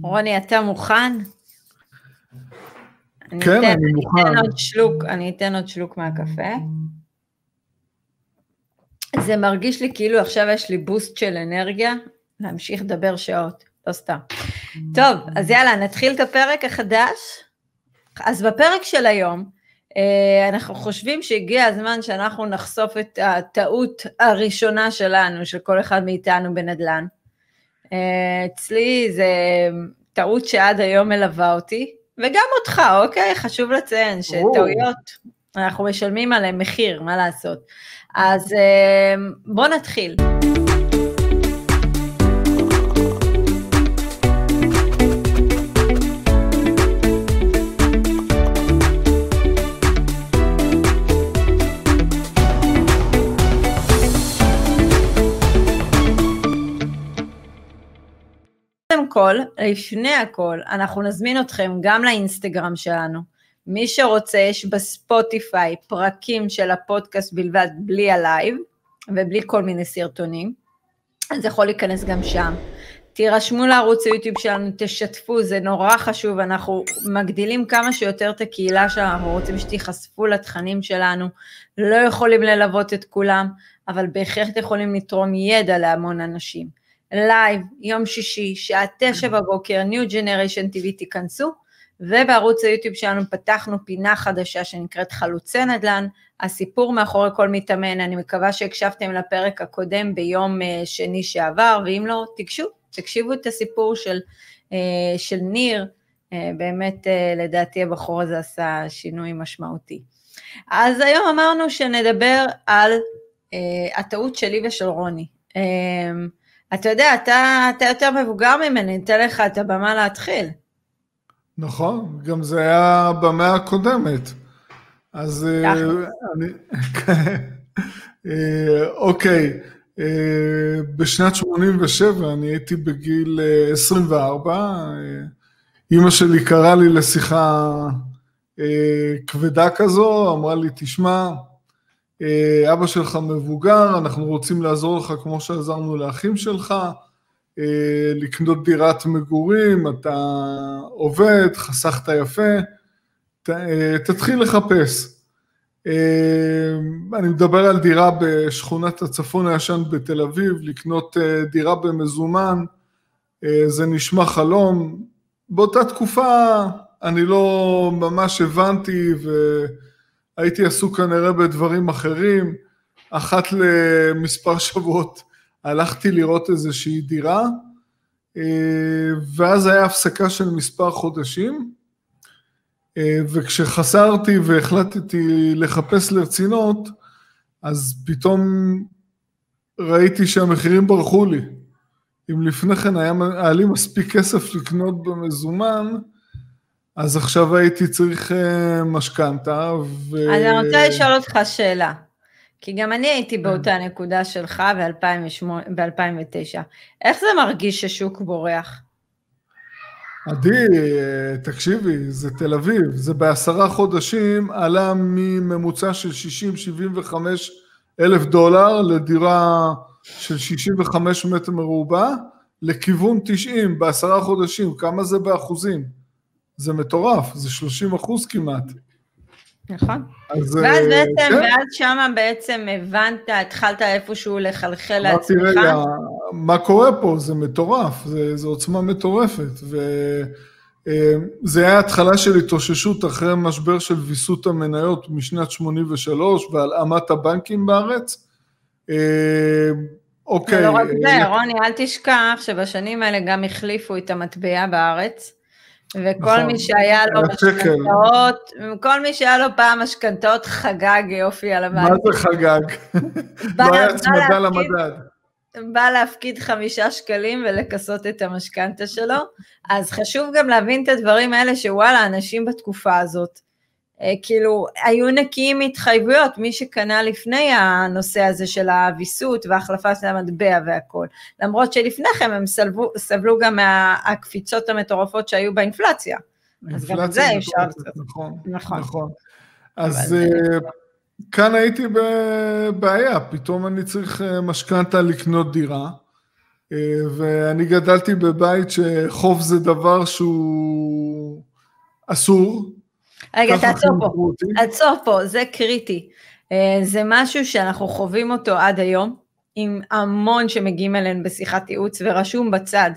רוני, אתה מוכן? כן, אני, אני מוכן. אתן עוד שלוק, אני אתן עוד שלוק מהקפה. זה מרגיש לי כאילו עכשיו יש לי בוסט של אנרגיה, להמשיך לדבר שעות, לא סתם. טוב, אז יאללה, נתחיל את הפרק החדש. אז בפרק של היום, אה, אנחנו חושבים שהגיע הזמן שאנחנו נחשוף את הטעות הראשונה שלנו, של כל אחד מאיתנו בנדל"ן. אה, אצלי זה טעות שעד היום מלווה אותי, וגם אותך, אוקיי? חשוב לציין שטעויות, אנחנו משלמים עליהן מחיר, מה לעשות. אז אה, בואו נתחיל. כל, לפני הכל, אנחנו נזמין אתכם גם לאינסטגרם שלנו. מי שרוצה, יש בספוטיפיי פרקים של הפודקאסט בלבד, בלי הלייב, ובלי כל מיני סרטונים, אז יכול להיכנס גם שם. תירשמו לערוץ היוטיוב שלנו, תשתפו, זה נורא חשוב, אנחנו מגדילים כמה שיותר את הקהילה שלנו, אנחנו רוצים שתיחשפו לתכנים שלנו, לא יכולים ללוות את כולם, אבל בהחלט יכולים לתרום ידע להמון אנשים. לייב, יום שישי, שעה תשע בבוקר, New Generation TV תיכנסו, ובערוץ היוטיוב שלנו פתחנו פינה חדשה שנקראת חלוצי נדל"ן, הסיפור מאחורי כל מתאמן, אני מקווה שהקשבתם לפרק הקודם ביום אה, שני שעבר, ואם לא, תיגשו, תקשיבו את הסיפור של, אה, של ניר, אה, באמת לדעתי הבחור הזה עשה שינוי משמעותי. אז היום אמרנו שנדבר על הטעות שלי ושל רוני. אתה יודע, אתה, אתה יותר מבוגר ממני, ניתן לך את הבמה להתחיל. נכון, גם זה היה במאה הקודמת. אז אה, אני... אה, אוקיי, אה, בשנת 87' אני הייתי בגיל 24, אימא שלי קראה לי לשיחה כבדה כזו, אמרה לי, תשמע, אבא שלך מבוגר, אנחנו רוצים לעזור לך כמו שעזרנו לאחים שלך, אה, לקנות דירת מגורים, אתה עובד, חסכת יפה, אה, תתחיל לחפש. אני מדבר על דירה בשכונת הצפון הישן בתל אביב, לקנות דירה במזומן, זה נשמע חלום. באותה תקופה אני לא ממש הבנתי ו... הייתי עסוק כנראה בדברים אחרים, אחת למספר שבועות הלכתי לראות איזושהי דירה, אה, ואז היה הפסקה של מספר חודשים, אה, וכשחסרתי והחלטתי לחפש לרצינות, אז פתאום ראיתי שהמחירים ברחו לי. אם לפני כן היה, היה לי מספיק כסף לקנות במזומן, אז עכשיו הייתי צריך אה, משכנתה, ו... אז אני רוצה לשאול אותך שאלה, כי גם אני הייתי. באותה נקודה שלך ב-2009. איך זה מרגיש ששוק בורח? עדי, תקשיבי, זה תל אביב, זה בעשרה חודשים עלה מממוצע של 60-75 אלף דולר לדירה של 65 מטר מרובע, לכיוון 90 בעשרה חודשים, כמה זה באחוזים? זה מטורף, זה 30 אחוז כמעט. נכון. אז, ואז אה, בעצם, כן. ואז שמה בעצם הבנת, התחלת איפשהו לחלחל לעצמך. אמרתי, רגע, מה קורה פה? זה מטורף, זה, זה עוצמה מטורפת. וזה אה, היה התחלה של התאוששות אחרי משבר של ויסות המניות משנת 83 והלאמת הבנקים בארץ. אה, אוקיי. ולא רק זה, רוני, אל תשכח שבשנים האלה גם החליפו את המטבע בארץ. וכל נכון. מי שהיה לו משכנתאות, כל מי שהיה לו פעם משכנתאות חגג יופי על המעלה. מה זה חגג? לא היה הצמדה למדד. בא להפקיד חמישה שקלים ולכסות את המשכנתה שלו, אז חשוב גם להבין את הדברים האלה שוואלה, אנשים בתקופה הזאת, כאילו, היו נקיים מהתחייבויות, מי שקנה לפני הנושא הזה של הוויסות והחלפת המטבע והכל. למרות שלפני כן הם סבלו, סבלו גם מהקפיצות המטורפות שהיו באינפלציה. אז גם את זה אפשר... נכון, נכון. נכון. אז uh, כאן הייתי בבעיה, פתאום אני צריך uh, משכנתה לקנות דירה. אה, ואני גדלתי בבית שחוב זה דבר שהוא אסור. רגע, תעצור פה, חינכו אותי. עצור פה, זה קריטי. אה, זה משהו שאנחנו חווים אותו עד היום, עם המון שמגיעים אלינו בשיחת ייעוץ, ורשום בצד,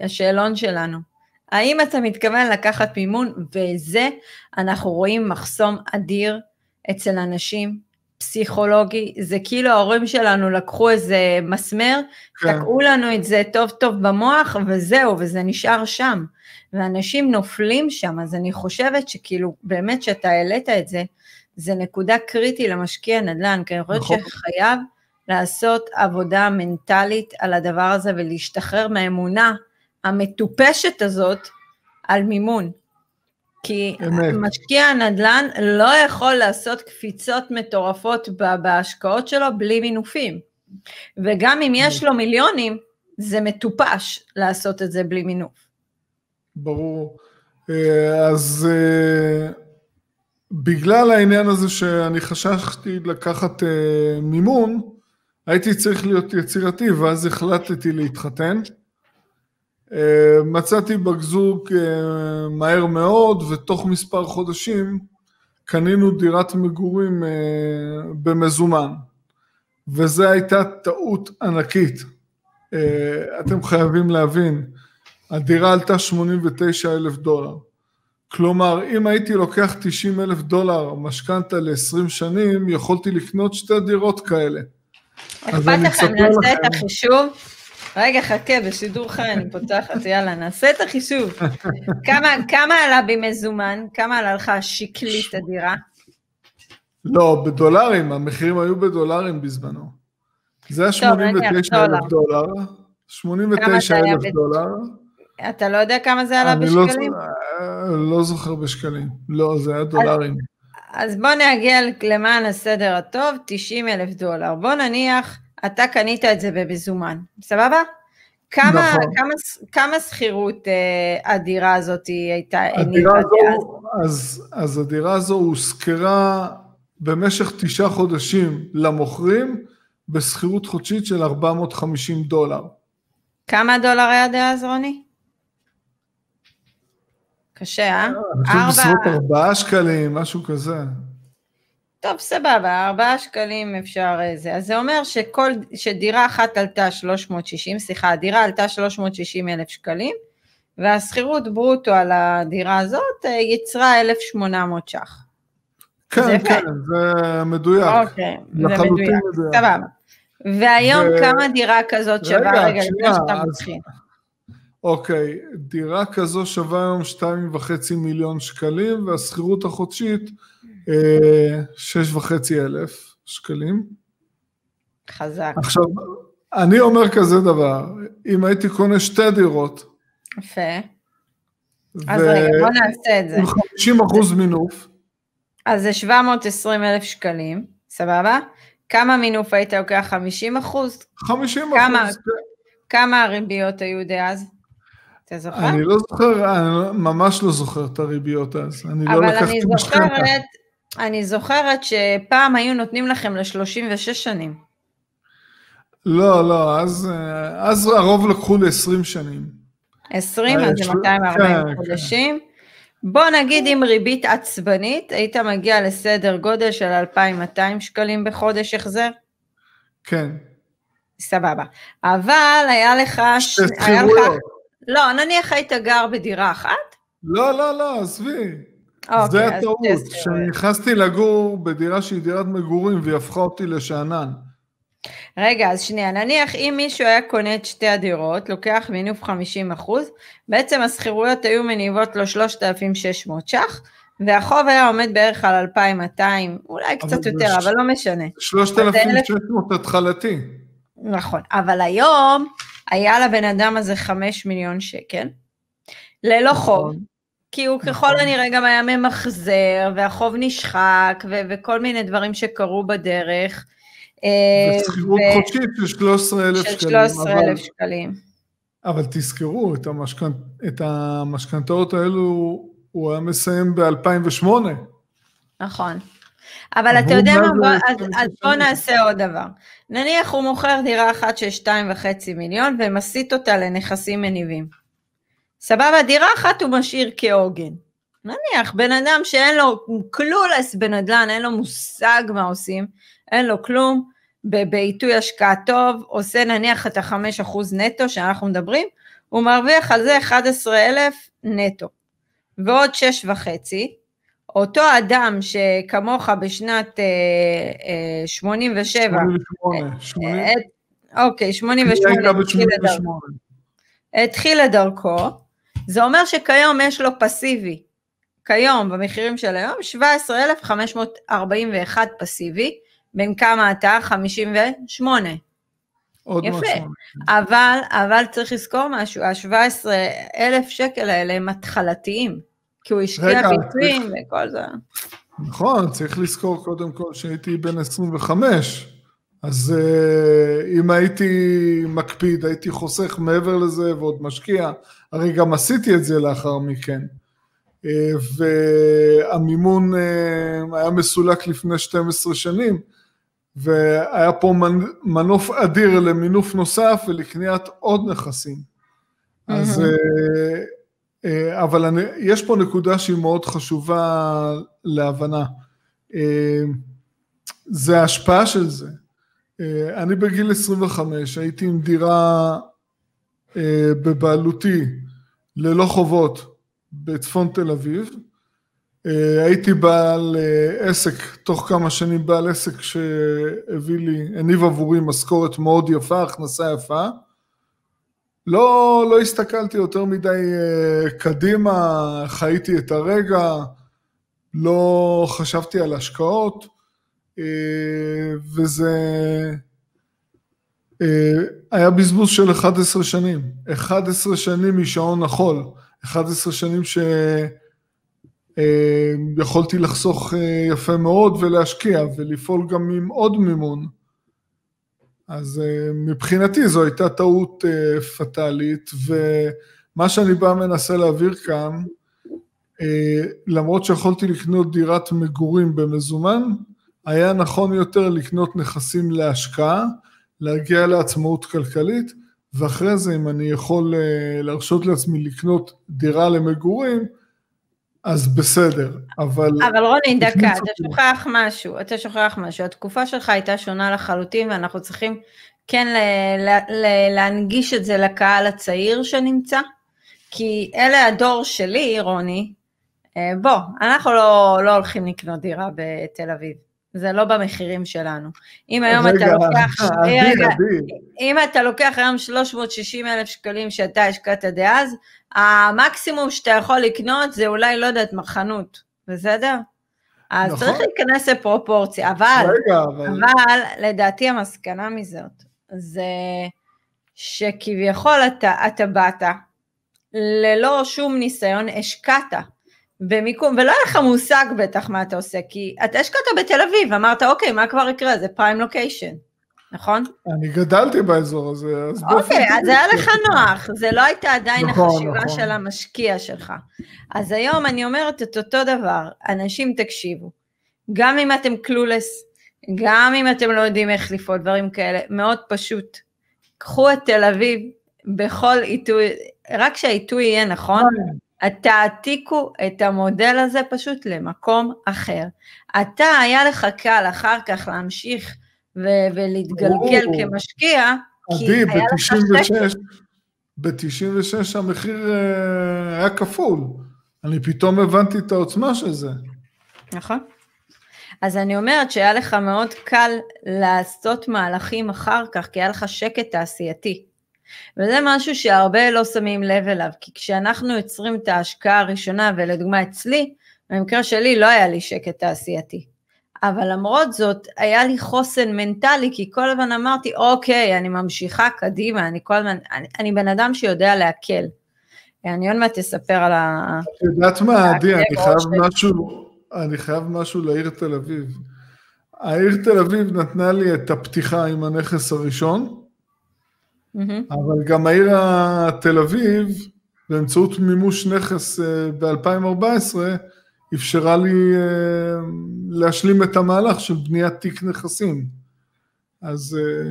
השאלון שלנו. האם אתה מתכוון לקחת מימון? וזה, אנחנו רואים מחסום אדיר אצל אנשים, פסיכולוגי, זה כאילו ההורים שלנו לקחו איזה מסמר, כן. תקעו לנו את זה טוב טוב במוח, וזהו, וזה נשאר שם. ואנשים נופלים שם, אז אני חושבת שכאילו, באמת שאתה העלית את זה, זה נקודה קריטי למשקיע נדל"ן, כי אני חושבת נכון. שחייב לעשות עבודה מנטלית על הדבר הזה ולהשתחרר מהאמונה המטופשת הזאת על מימון. כי אמת. משקיע הנדל"ן לא יכול לעשות קפיצות מטורפות בהשקעות שלו בלי מינופים. וגם אם יש לו מיליונים, זה מטופש לעשות את זה בלי מינוף. ברור. אה, אז אה, בגלל העניין הזה שאני חששתי לקחת אה, מימון, הייתי צריך להיות יצירתי, ואז החלטתי להתחתן. אה, מצאתי בת זוג אה, מהר מאוד, ותוך מספר חודשים קנינו דירת מגורים אה, במזומן. וזו הייתה טעות ענקית. אתם חייבים להבין, הדירה עלתה 89 אלף דולר. כלומר, אם הייתי לוקח 90 אלף דולר משכנתה ל-20 שנים, יכולתי לקנות שתי דירות כאלה. אכפת לכם, נעשה את. החישוב? רגע, חכה, בשידור חי אני פותחת, יאללה, נעשה את החישוב. כמה, כמה עלה במזומן? כמה עלה לך שקלית הדירה? לא, בדולרים, המחירים היו בדולרים בזמנו. זה היה טוב, נניח 89 אלף דולר. דולר. כמה 89 זה היה אלף דולר. אתה לא יודע כמה זה עלה אני לא, בשקלים? אה, לא זוכר בשקלים. לא, זה היה דולרים. אז בוא נגיע למען הסדר הטוב, 90 אלף דולר. בוא נניח, אתה קנית את זה במזומן, סבבה? כמה, נכון. כמה, כמה שכירות אה, הדירה הזאת הייתה הניבה הדירה אז? אז, אז הדירה הזו הושכרה במשך תשעה חודשים למוכרים בשכירות חודשית של 450 דולר. כמה דולר היה דאז, רוני? קשה, אה? ארבע, בסביבות ארבעה שקלים, משהו כזה. טוב, סבבה, ארבעה שקלים אפשר אה, זה. אז זה אומר שכל, שדירה אחת עלתה 360, סליחה, הדירה עלתה 360 אלף שקלים, והשכירות ברוטו על הדירה הזאת אה, יצרה 1,800 ש"ח. זה כן, יפה. כן, זה מדויק. אוקיי, זה מדויק, מדויק. סבבה. והיום ו- כמה דירה כזאת שווה? רגע, רגע, לפני שאתה אז- מתחיל. אוקיי, דירה כזו שווה היום 2.5 מיליון שקלים, והשכירות החודשית אה, 6.5 אלף שקלים. חזק, עכשיו, אני אומר כזה דבר, אם הייתי קונה שתי דירות, יפה. אז רגע, בוא נעשה את זה. עם 50 אחוז מינוף, אז זה 720 אלף שקלים, סבבה? כמה מינוף היית לוקח? 50 אחוז? 50 כמה? אחוז, כן. כמה הריביות היו דאז? אתה זוכר? אני לא זוכר, אני ממש לא זוכר את הריביות אז, אני לא אבל לקחתי אני משכנתה. זוכרת, אני זוכרת שפעם היו נותנים לכם ל-36 שנים. לא, לא, אז, אה, אז הרוב לקחו ל-20 שנים. 20, אה, אז זה של- 240 כן, חודשים. בוא נגיד עם ריבית עצבנית, היית מגיע לסדר גודל של 2,200 שקלים בחודש החזר? כן, סבבה. אבל היה לך... שתי היה לך- שכירויות. לא, נניח היית גר בדירה אחת? לא, לא, לא, עזבי. אוקיי, זה הטעות. כשנכנסתי לגור בדירה שהיא דירת מגורים והיא הפכה אותי לשאנן. רגע, אז שנייה, נניח אם מישהו היה קונה את שתי הדירות, לוקח מינוף 50 אחוז, בעצם השכירויות היו מניבות לו 3,600 ש"ח, והחוב היה עומד בערך על 2,200, אולי קצת יותר, ש- אבל לא משנה. 3,600 התחלתי. נכון, אבל היום היה לבן אדם הזה 5 מיליון שקל, ללא חוב, נכון. כי הוא נכון. ככל הנראה גם היה ממחזר, והחוב נשחק, ו- וכל מיני דברים שקרו בדרך. אה, ושכירות ו- חודשית של 13,000 של שקלים. 13,000 אבל- שקלים. אבל תזכרו, את המשכנ- את המשכנתאות האלו הוא היה מסיים ב-2008. נכון. אבל אתה יודע מה, בוא, 126 אז, אז בוא נעשה עוד דבר. נניח הוא מוכר דירה אחת של שתיים וחצי מיליון ומסיט אותה לנכסים מניבים. סבבה, דירה אחת הוא משאיר כעוגן. נניח, בן אדם שאין לו קלולס בנדל"ן, אין לו מושג מה עושים, אין לו כלום, בעיתוי השקעה טוב, עושה נניח את החמש אחוז נטו שאנחנו מדברים, הוא מרוויח על זה 11,000 נטו. ועוד שש וחצי, אותו אדם שכמוך בשנת אה, אה, 87, 88, 80, אה, אוקיי, 88, הייתה התחיל לדרכו. ב-88. זה אומר שכיום יש לו פסיבי, כיום במחירים של היום, 17,541 פסיבי, בין כמה אתה? 58. עוד יפה. משהו. אבל, אבל צריך לזכור משהו, ה-17,000 שקל האלה הם התחלתיים, כי הוא השקיע רגע, ביצועים וכל זה. נכון, צריך לזכור קודם כל שהייתי בן 25, אז uh, אם הייתי מקפיד, הייתי חוסך מעבר לזה ועוד משקיע, הרי גם עשיתי את זה לאחר מכן. Uh, והמימון uh, היה מסולק לפני 12 שנים, והיה פה מנ- מנוף אדיר למינוף נוסף ולקניית עוד נכסים. אז. אה, אה, אבל אני, יש פה נקודה שהיא מאוד חשובה להבנה. אה, זה ההשפעה של זה. אה, אני בגיל 25 הייתי עם דירה אה, בבעלותי ללא חובות בצפון תל אביב. אה, הייתי בעל עסק, תוך כמה שנים בעל עסק שהביא לי, הניב עבורי משכורת מאוד יפה, הכנסה יפה. לא, לא הסתכלתי יותר מדי קדימה, חייתי את הרגע, לא חשבתי על השקעות, וזה אה, היה בזבוז של 11 שנים. 11 שנים משעון החול, 11 שנים ש... אה, לחסוך אה, יפה מאוד ולהשקיע ולפעול גם עם עוד מימון. אז אה, מבחינתי זו הייתה טעות אה, פטאלית, ומה שאני בא מנסה להעביר כאן, אה, למרות שיכולתי לקנות דירת מגורים במזומן, היה נכון יותר לקנות נכסים להשקעה, להגיע לעצמאות כלכלית, ואחרי זה אם אני יכול אה, להרשות לעצמי לקנות דירה למגורים, אז בסדר, אבל... אבל רוני, דקה, אתה. שוכח משהו, אתה שוכח משהו. התקופה שלך הייתה שונה לחלוטין, ואנחנו צריכים כן ל- ל- ל- להנגיש את זה לקהל הצעיר שנמצא, כי אלה הדור שלי, רוני. אה, בוא, אנחנו לא, לא הולכים לקנות דירה בתל אביב. זה לא במחירים שלנו. אם היום אתה רגע, לוקח... רגע, עדי. אם אתה לוקח היום 360 אלף שקלים שאתה השקעת דאז, המקסימום שאתה יכול לקנות זה אולי, לא יודעת, מה, חנות, בסדר? אז נכון. צריך להיכנס לפרופורציה, אבל, רגע, אבל... אבל לדעתי המסקנה מזאת, זה שכביכול אתה, אתה באת ללא שום ניסיון, השקעת במיקום, ולא היה לך מושג בטח מה אתה עושה, כי אתה השקעת בתל אביב, אמרת, אוקיי, מה כבר יקרה? זה פריים לוקיישן, נכון? אני גדלתי באזור הזה, אז באופן אוקיי, אז היה לך נוח, זה לא הייתה עדיין נכון, החשיבה נכון. של המשקיע שלך. אז היום אני אומרת את אותו דבר, אנשים תקשיבו, גם אם אתם קלולס, גם אם אתם לא יודעים איך לפעול, דברים כאלה, מאוד פשוט. קחו את תל אביב בכל עיתוי, רק שהעיתוי יהיה נכון, תעתיקו את המודל הזה פשוט למקום אחר. אתה, היה לך קל אחר כך להמשיך ו- ולהתגלגל ברור. כמשקיע, כי עדי, היה לך שקט. ב-96, ב-96 המחיר אה, היה כפול. אני פתאום הבנתי את העוצמה של זה. נכון. אז אני אומרת שהיה לך מאוד קל לעשות מהלכים אחר כך, כי היה לך שקט תעשייתי. וזה משהו שהרבה לא שמים לב אליו, כי כשאנחנו יוצרים את ההשקעה הראשונה, ולדוגמה אצלי, במקרה שלי לא היה לי שקט תעשייתי. אבל למרות זאת, היה לי חוסן מנטלי, כי כל הזמן אמרתי, אוקיי, אני ממשיכה קדימה, אני כל הזמן, אני, אני בן אדם שיודע להקל. אני עוד מעט אספר על ה... את יודעת מה, עדי, אני חייב. משהו, אני חייב משהו לעיר תל אביב. העיר תל אביב נתנה לי את הפתיחה עם הנכס הראשון, מהמם. אבל גם העיר תל אביב, באמצעות מימוש נכס ב-2014, אפשרה לי אה, להשלים את המהלך של בניית תיק נכסים. אז... אה,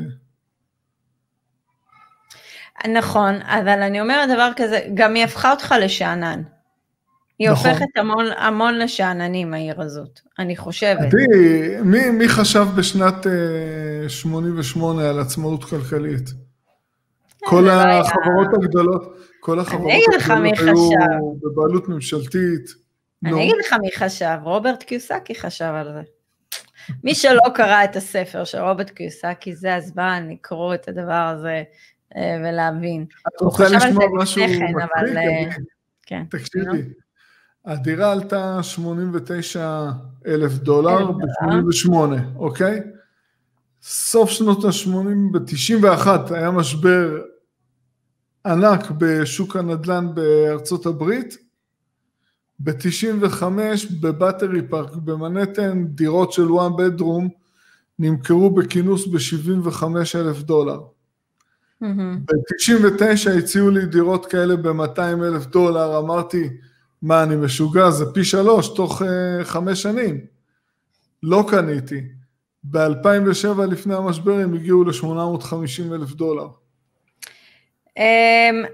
נכון, אבל אני אומרת דבר כזה, גם היא הפכה אותך לשאנן. היא נכון. הופכת המון, המון לשאננים, העיר הזאת, אני חושבת. עדי, מי, מי חשב בשנת uh, 88 על עצמאות כלכלית? כל לא החברות. הגדולות, כל החברות הגדולות היו בבעלות ממשלתית. אני. אגיד לך מי חשב, רוברט קיוסקי חשב על זה. מי שלא קרא את הספר של רוברט קיוסקי, זה הזמן לקרוא את הדבר הזה אה, ולהבין. את רוצה לשמוע משהו מצחיק? אה, כן. תקשיבי. הדירה עלתה 89 אלף דולר ב-88, אוקיי? סוף שנות ה-80, ב-91 היה משבר ענק בשוק הנדל"ן בארצות הברית. ב-95 בבטרי פארק במנהטן דירות של one bedroom נמכרו בכינוס ב-75 אלף דולר. Mm-hmm. ב-99 הציעו לי דירות כאלה ב-200 אלף דולר, אמרתי, מה, אני משוגע? זה פי שלוש תוך uh, חמש שנים. לא קניתי. ב-2007, לפני המשבר, הם הגיעו ל-850 אלף דולר. Um,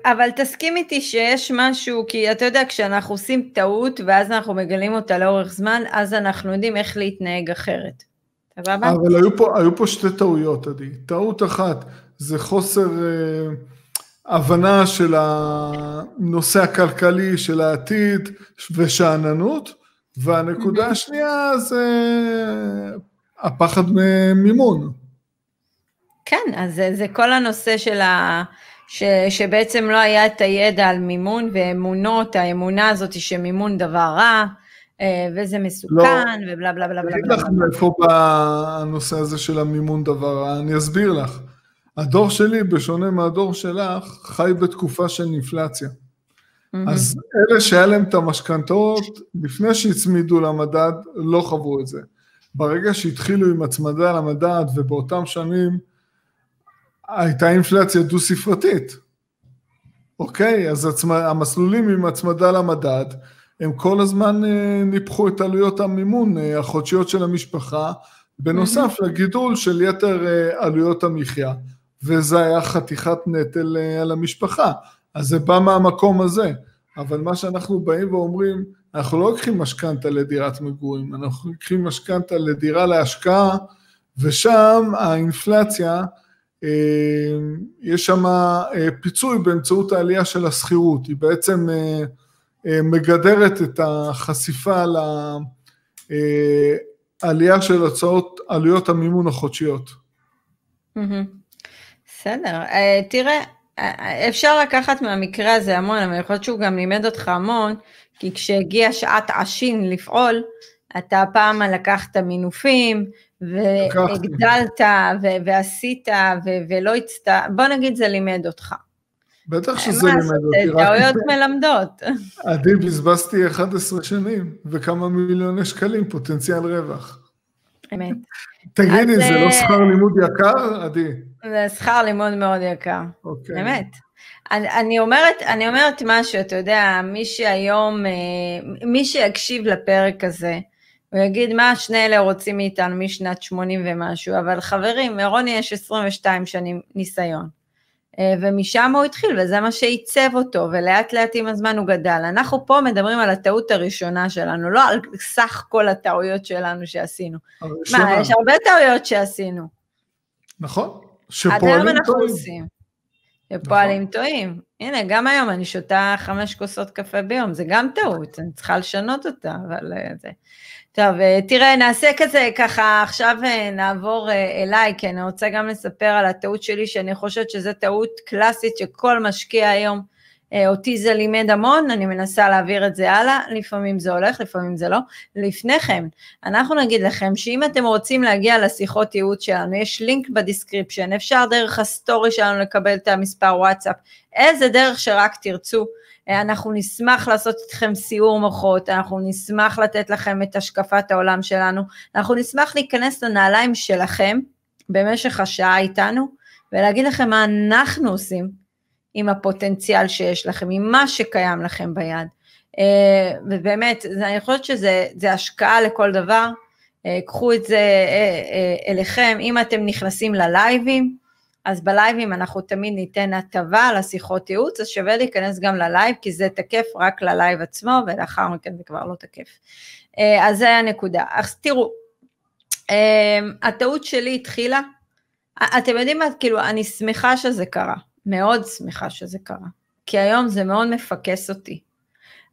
אבל תסכים איתי שיש משהו, כי אתה יודע, כשאנחנו עושים טעות ואז אנחנו מגלים אותה לאורך זמן, אז אנחנו יודעים איך להתנהג אחרת. סבבה? אבל היו פה, היו פה שתי טעויות, עדי. טעות אחת זה חוסר... Uh, הבנה של הנושא הכלכלי של העתיד ושאננות, והנקודה השנייה זה הפחד ממימון. כן, אז זה, זה כל הנושא של ה... ש, שבעצם לא היה את הידע על מימון ואמונות, האמונה הזאת שמימון דבר רע, אה, וזה מסוכן, לא, ובלה בלה בלה בלה. אני אגיד לך מאיפה בא הנושא הזה של המימון דבר רע, אני אסביר לך. הדור שלי, בשונה מהדור שלך, חי בתקופה של אינפלציה. Mm-hmm. אז אלה שהיה להם את המשכנתאות, לפני שהצמידו למדד, לא חוו את זה. ברגע שהתחילו עם הצמדה למדד, ובאותם שנים הייתה אינפלציה דו-ספרתית. אוקיי, אז הצמ... המסלולים עם הצמדה למדד, הם כל הזמן אה, ניפחו את עלויות המימון אה, החודשיות של המשפחה, בנוסף mm-hmm. לגידול של יתר אה, עלויות המחיה. וזה היה חתיכת נטל אה, על המשפחה. אז זה בא מהמקום הזה. אבל מה שאנחנו באים ואומרים, אנחנו לא לוקחים משכנתה לדירת מגורים, אנחנו לוקחים משכנתה לדירה להשקעה, ושם האינפלציה, יש שם אה, פיצוי באמצעות העלייה של השכירות, היא בעצם מגדרת את החשיפה לעלייה של הצעות, עלויות המימון החודשיות. בסדר, אה, תראה, אה, אפשר לקחת מהמקרה הזה המון, אבל יכול להיות שהוא גם לימד אותך המון, כי כשהגיעה שעת עשין לפעול, אתה פעם לקחת מינופים, והגדלת, ו- ועשית, ו- ולא הצטע... בוא נגיד זה לימד אותך. בטח שזה לימד אותי. טעויות מלמדות. עדי, בזבזתי 11 שנים, וכמה מיליוני שקלים פוטנציאל רווח. אמת. תגידי, זה לא אה, שכר לימוד יקר, עדי? זה שכר לימוד מאוד יקר, אוקיי. אני, אני, אומרת, אני אומרת משהו, אתה יודע, מי שהיום, אה, מי שיקשיב לפרק הזה, הוא יגיד, מה שני אלה רוצים מאיתנו משנת 80 ומשהו, אבל חברים, לרוני יש 22 שנים ניסיון. אה, ומשם הוא התחיל, וזה מה שעיצב אותו, ולאט לאט עם הזמן הוא גדל. אנחנו פה מדברים על הטעות הראשונה שלנו, לא על סך כל הטעויות שלנו שעשינו. הראשונה. מה, יש הרבה טעויות שעשינו. נכון, שפועלים טועים. שפועלים נכון. טועים. הנה, גם היום אני שותה חמש כוסות קפה ביום, זה גם טעות, אני צריכה לשנות אותה, אבל אה, זה... טוב, אה, תראה, נעשה כזה, ככה, עכשיו אה, נעבור אה, אליי, כי אני רוצה גם לספר על הטעות שלי, שאני חושבת שזו טעות קלאסית שכל משקיע היום, אותי זה לימד המון, אני מנסה להעביר את זה הלאה, לפעמים זה הולך, לפעמים זה לא. לפני כן, אנחנו נגיד לכם שאם אתם רוצים להגיע לשיחות ייעוץ שלנו, יש לינק ב description, אפשר דרך הסטורי שלנו לקבל את המספר וואטסאפ, איזה דרך שרק תרצו. אנחנו נשמח לעשות איתכם סיור מוחות, אנחנו נשמח לתת לכם את השקפת העולם שלנו, אנחנו נשמח להיכנס לנעליים שלכם במשך השעה איתנו, ולהגיד לכם מה אנחנו עושים עם הפוטנציאל שיש לכם, עם מה שקיים לכם ביד. אה, ובאמת, אני חושבת שזה השקעה לכל דבר, אה, קחו את זה אליכם, אם אתם נכנסים ללייבים, אז בלייבים אנחנו תמיד ניתן הטבה לשיחות ייעוץ, אז שווה להיכנס גם ללייב, כי זה תקף רק ללייב עצמו, ולאחר מכן זה כבר לא תקף. אז זה הנקודה. אז תראו, הטעות שלי התחילה, אתם יודעים מה, כאילו, אני שמחה שזה קרה, מאוד שמחה שזה קרה, כי היום זה מאוד מפקס אותי.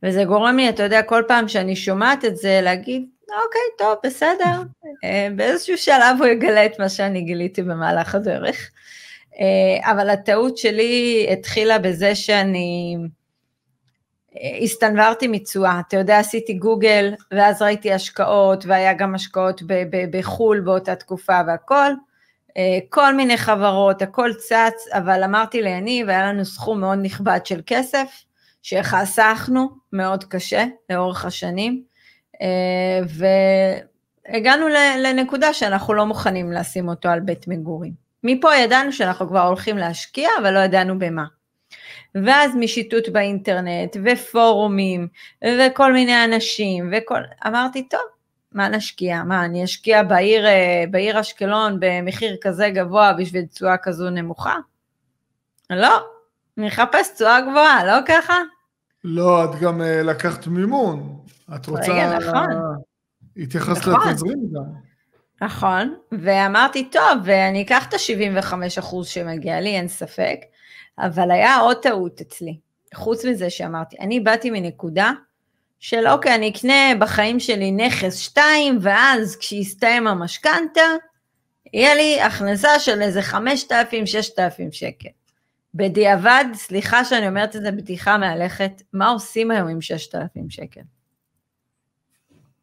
וזה גורם לי, אתה יודע, כל פעם שאני שומעת את זה, להגיד, אוקיי, טוב, בסדר, אה, באיזשהו שלב הוא יגלה את מה שאני גיליתי במהלך הדרך. אה, אבל הטעות שלי התחילה בזה שאני אה, הסתנוורתי מתשואה. אתה יודע, עשיתי גוגל, ואז ראיתי השקעות, והיה גם השקעות בחו"ל באותה תקופה והכל. כל מיני חברות, הכל צץ, אבל אמרתי ליניב, היה לנו סכום מאוד נכבד של כסף, שחסכנו מאוד קשה לאורך השנים, אה, והגענו לנקודה שאנחנו לא מוכנים לשים אותו על בית מגורים. מפה ידענו שאנחנו כבר הולכים להשקיע, אבל לא ידענו במה. ואז משיטוט באינטרנט, ופורומים, וכל מיני אנשים, וכל... אמרתי, טוב, מה נשקיע? מה, אני אשקיע בעיר, אה, בעיר אשקלון במחיר כזה גבוה בשביל תשואה כזו נמוכה? לא, אני אחפש תשואה גבוהה, לא ככה? לא, את גם uh, לקחת מימון. את רוצה... רגע, נכון. התייחסת נכון. לתזרים גם. נכון, ואמרתי, טוב, ואני אקח את ה-75% שמגיע לי, אין ספק, אבל היה עוד טעות אצלי. חוץ מזה שאמרתי, אני באתי מנקודה של אוקיי, אני אקנה בחיים שלי נכס שתיים, ואז כשיסתיים המשכנתה, יהיה לי הכנסה של איזה 5,000-6,000 שקל. בדיעבד, סליחה שאני אומרת את זה בדיחה מהלכת, מה עושים היום עם 6,000 שקל?